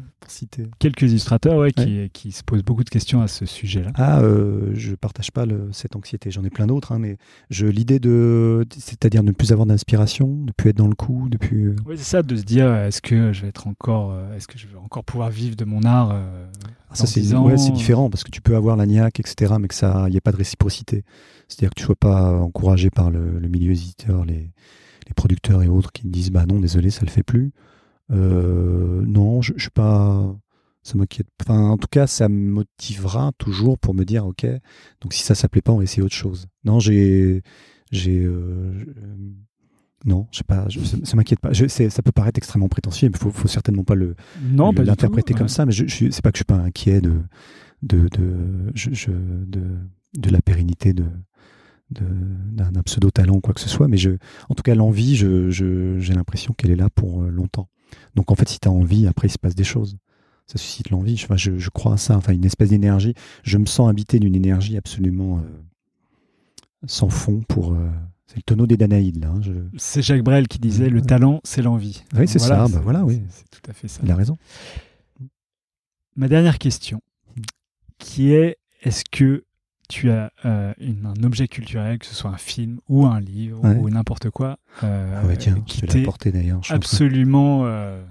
quelques illustrateurs ouais, qui, qui se posent beaucoup de questions à ce sujet-là. Ah, euh, je partage pas le- cette anxiété. J'en ai plein d'autres, hein, mais je l'idée de, c'est-à-dire de ne plus avoir d'inspiration, de ne plus être dans le coup, de plus. euh, Oui, c'est ça, de se dire est-ce que je vais être encore, euh, est-ce que je vais encore pouvoir vivre de mon art euh, Ah, ça c'est 10 ans ouais, c'est différent parce que tu peux avoir la niaque, etc., mais que ça, il n'y a pas de réciprocité. C'est-à-dire que tu sois pas encouragé par le, le milieu éditeur, les, les producteurs et autres qui disent bah non, désolé, ça le fait plus. Euh, non, je, je suis pas. Ça m'inquiète. Enfin, en tout cas, ça me motivera toujours pour me dire ok. Donc si ça ça plaît pas, on va essayer autre chose. Non, j'ai, j'ai. euh, non, je sais pas. je- ça, ça m'inquiète pas. Je, ça peut paraître extrêmement prétentieux, mais faut, faut certainement pas le Non, l'interpréter comme ouais. ça, mais je, je c'est pas que je suis pas inquiet de de de de, de la pérennité de- d'un pseudo talent ou quoi que ce soit, mais je en tout cas l'envie, je je- j'ai l'impression qu'elle est là pour euh, longtemps. Donc en fait, si tu as envie, après il se passe des choses. Ça suscite l'envie. Je, enfin, je, je crois à ça. Enfin, une espèce d'énergie. Je me sens habité d'une énergie absolument euh, sans fond pour. euh, c'est le tonneau des Danaïdes là. hein, je- C'est Jacques Brel qui disait le talent, c'est l'envie. Oui, c'est ça, bah voilà, oui. C'est tout à fait ça. Il a raison. Ma dernière question, qui est est-ce que tu as euh, une- un objet culturel, que ce soit un film ou un livre Ouais. ou n'importe quoi, euh, Ah ouais, tiens, qui t'est d'ailleurs. absolument euh,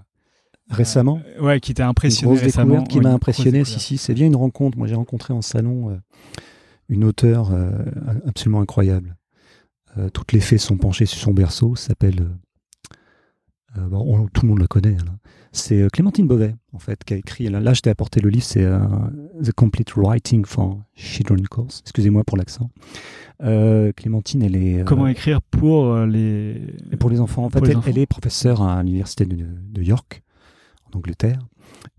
Récemment. euh, ouais, qui t'a Une impressionné grosse récemment découverte qui Ouais, m'a une impressionné. grosse Si, si, c'est bien une rencontre. Moi, j'ai rencontré en salon une auteure absolument incroyable. Toutes les fées sont penchées sur son berceau. S'appelle. bon, on- tout le monde le connaît. là. C'est euh, Clémentine Beauvais, en fait, qui a écrit. Là, là, je t'ai apporté le livre. C'est euh, The Complete Writing for Children Course. Excusez-moi pour l'accent. Euh, Clémentine, elle est. Comment écrire pour les et pour les enfants, en fait, elle, est professeure à l'université de, de York, en Angleterre.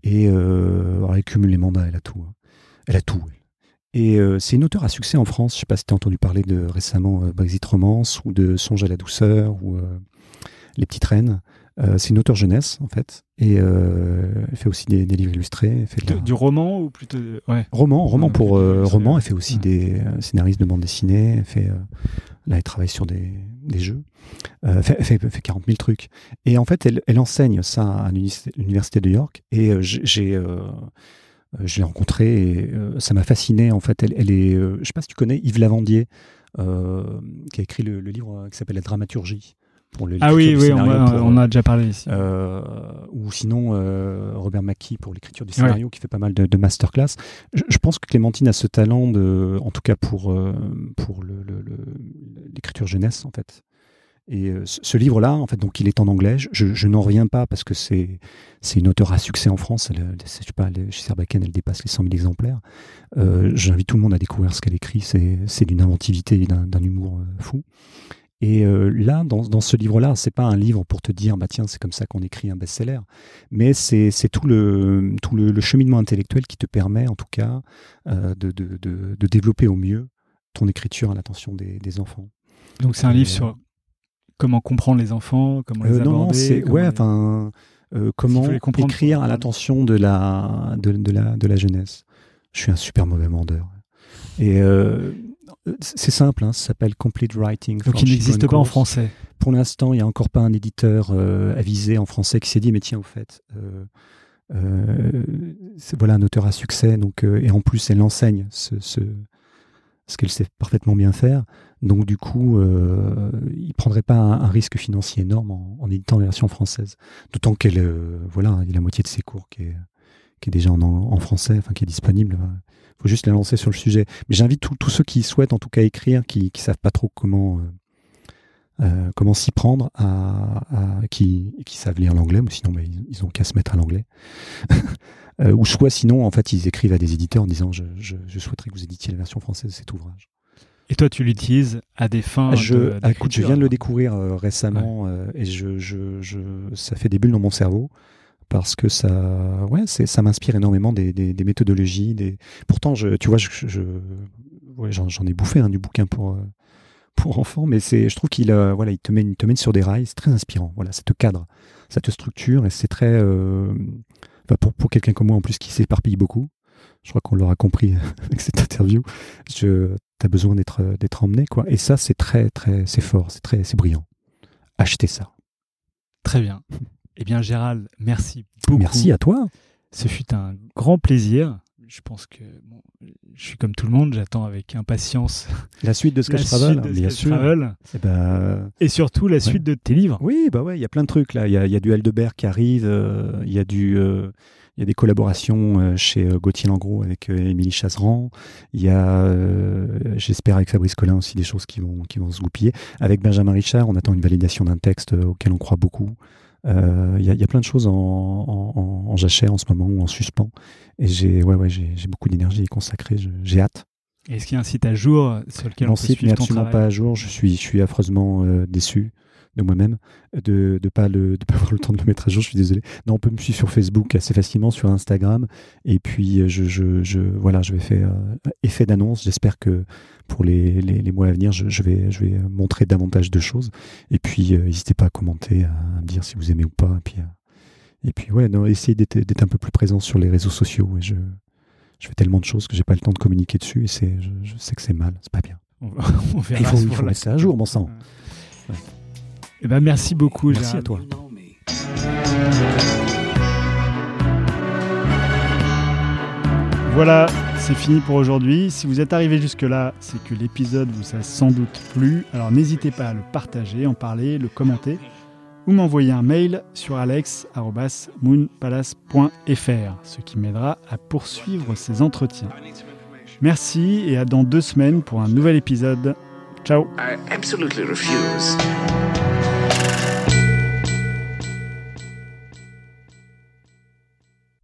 Et alors, elle cumule les mandats, elle a tout. hein. Elle a tout. Et euh, c'est une auteure à succès en France. Je sais pas si tu as entendu parler de récemment euh, Brexit Romance ou de Songe à la douceur ou euh, Les Petites Reines. Euh, c'est une auteure jeunesse, en fait. Et euh, elle fait aussi des, des livres illustrés. Elle fait de de- la- du roman ou plutôt ouais Roman, roman pour euh, roman. Elle fait aussi Ouais. des scénaristes de bande dessinée. Elle fait, là, elle travaille sur des, des jeux. Elle fait, elle fait, elle fait 40 000 trucs. Et en fait, elle, elle enseigne ça à l'université de York. Et j'ai, je l'ai rencontrée et ça m'a fasciné. En fait, elle, elle est, je sais pas si tu connais Yves Lavandier, qui a écrit le, le livre qui s'appelle La dramaturgie. Pour le, ah oui oui on, a- pour, on a déjà parlé ici euh, ou sinon euh, Robert Mackie pour l'écriture du scénario qui fait pas mal de, de masterclass. Je, je pense que Clémentine a ce talent de, en tout cas pour euh, pour le- le- le- l'écriture jeunesse en fait. Et ce, livre-là, en fait, donc il est en anglais. Je, je n'en reviens pas parce que c'est c'est une auteure à succès en France. Elle, je sais pas, elle- chez Sarbacane, elle dépasse les 100 000 exemplaires. Euh, J'invite tout le monde à découvrir ce qu'elle écrit. C'est c'est d'une inventivité et d'un d'un humour fou. Et euh, là, dans, dans ce livre-là, c'est pas un livre pour te dire, bah tiens, c'est comme ça qu'on écrit un best-seller, mais c'est tout le tout le, le cheminement intellectuel qui te permet, en tout cas, euh, de, de, de, de développer au mieux ton écriture à l'attention des, des enfants. donc c'est un livre euh, sur comment comprendre les enfants comment les Euh, non, non, aborder c'est ouais, enfin, euh, comment écrire à l'attention de la de, de la de la jeunesse. Je suis un super mauvais vendeur. Et euh, c'est simple, hein, ça s'appelle Complete Writing. donc for il n'existe pas en français Pour l'instant, il n'y a encore pas un éditeur euh, avisé en français qui s'est dit, mais tiens, au fait, euh, euh, c'est- voilà un auteur à succès, donc, et en plus, elle enseigne ce, ce, ce qu'elle sait parfaitement bien faire. Donc, du coup, il ne prendrait pas un, un risque financier énorme en, en éditant la version française. D'autant qu'elle, voilà, il y a la moitié de ses cours qui est, qui est déjà en, en français, enfin, qui est disponible. Il faut juste la lancer sur le sujet. Mais j'invite tous- ceux qui souhaitent, en tout cas, écrire, qui ne savent pas trop comment. euh, euh, comment s'y prendre, à, à- qui, qui savent lire l'anglais, ou sinon bah, ils, ils ont qu'à se mettre à l'anglais. Euh, ou soit sinon, en fait, ils écrivent à des éditeurs en disant je, je- je souhaiterais que vous éditiez la version française de cet ouvrage. et toi tu l'utilises à des fins Ah, je, de- ah, écoute, je viens de le découvrir euh, récemment euh, et je, je, je, ça fait des bulles dans mon cerveau parce que ça, ouais, ça m'inspire énormément des, méthodologies. Pourtant, tu vois, j'en, ai bouffé hein, du bouquin pour, euh, pour enfants, mais je trouve qu'il euh, voilà, il te mène, il te mène sur des rails, c'est très inspirant. Voilà, ça te cadre, ça te structure et c'est très, euh, pour, pour quelqu'un comme moi en plus qui s'éparpille beaucoup, je crois qu'on l'aura compris avec cette interview. Je, t'as besoin d'être, emmené quoi. Et ça, c'est très, très, c'est fort, c'est brillant. Achetez ça. Très bien. Eh bien, Gérald, merci beaucoup. Merci à toi. Ce fut un grand plaisir. Je pense que bon, je suis comme tout le monde, j'attends avec impatience La suite de Sketch Travel, de bien sûr. Travel Eh ben, et surtout la suite de tes livres. Oui, bah ouais, il y a plein de trucs là. Il y a, il y a du Aldebert qui arrive, euh, il y a du, euh, il y a des collaborations euh, chez euh, Gauthier Langros avec euh, Émilie Chasseran. Il y a, euh, j'espère avec Fabrice Collin aussi des choses qui vont, qui vont se goupiller. Avec Benjamin Richard, on attend une validation d'un texte euh, auquel on croit beaucoup. Euh, Il y, a, il y a plein de choses en, en, en, jachère en ce moment ou en suspens. Et j'ai, ouais, ouais, j'ai beaucoup d'énergie consacrée. J'ai hâte. Est-ce qu'il y a un site à jour sur lequel Mon on peut site n'est absolument pas à jour. Je suis, je suis affreusement euh, déçu de moi-même de ne pas, le- de pas avoir le temps de le mettre à jour. Je suis désolé. Non, on peut me suivre sur Facebook assez facilement, sur Instagram. Et puis, euh, je, je, je- voilà, je vais faire euh, effet d'annonce. J'espère que pour les, les, les mois à venir, je, je vais, je vais montrer davantage de choses. Et puis, euh, n'hésitez pas à commenter, à me dire si vous aimez ou pas. Et puis, euh, et puis ouais, non, essayez d'être un peu plus présent sur les réseaux sociaux. Et je, je fais tellement de choses que j'ai pas le temps de communiquer dessus. Et c'est, je, je sais que c'est mal, c'est pas bien. On, on verra Il faut, il faut mettre ça à jour, mon sang. Eh ben, merci beaucoup, Merci à toi. Voilà, c'est fini pour aujourd'hui. Si vous êtes arrivé jusque-là, c'est que l'épisode vous a sans doute plu. Alors n'hésitez pas à le partager, en parler, le commenter ou m'envoyer un mail sur alex.moonpalace.fr, ce qui m'aidera à poursuivre ces entretiens. Merci et à dans deux semaines pour un nouvel épisode. Ciao I absolutely refuse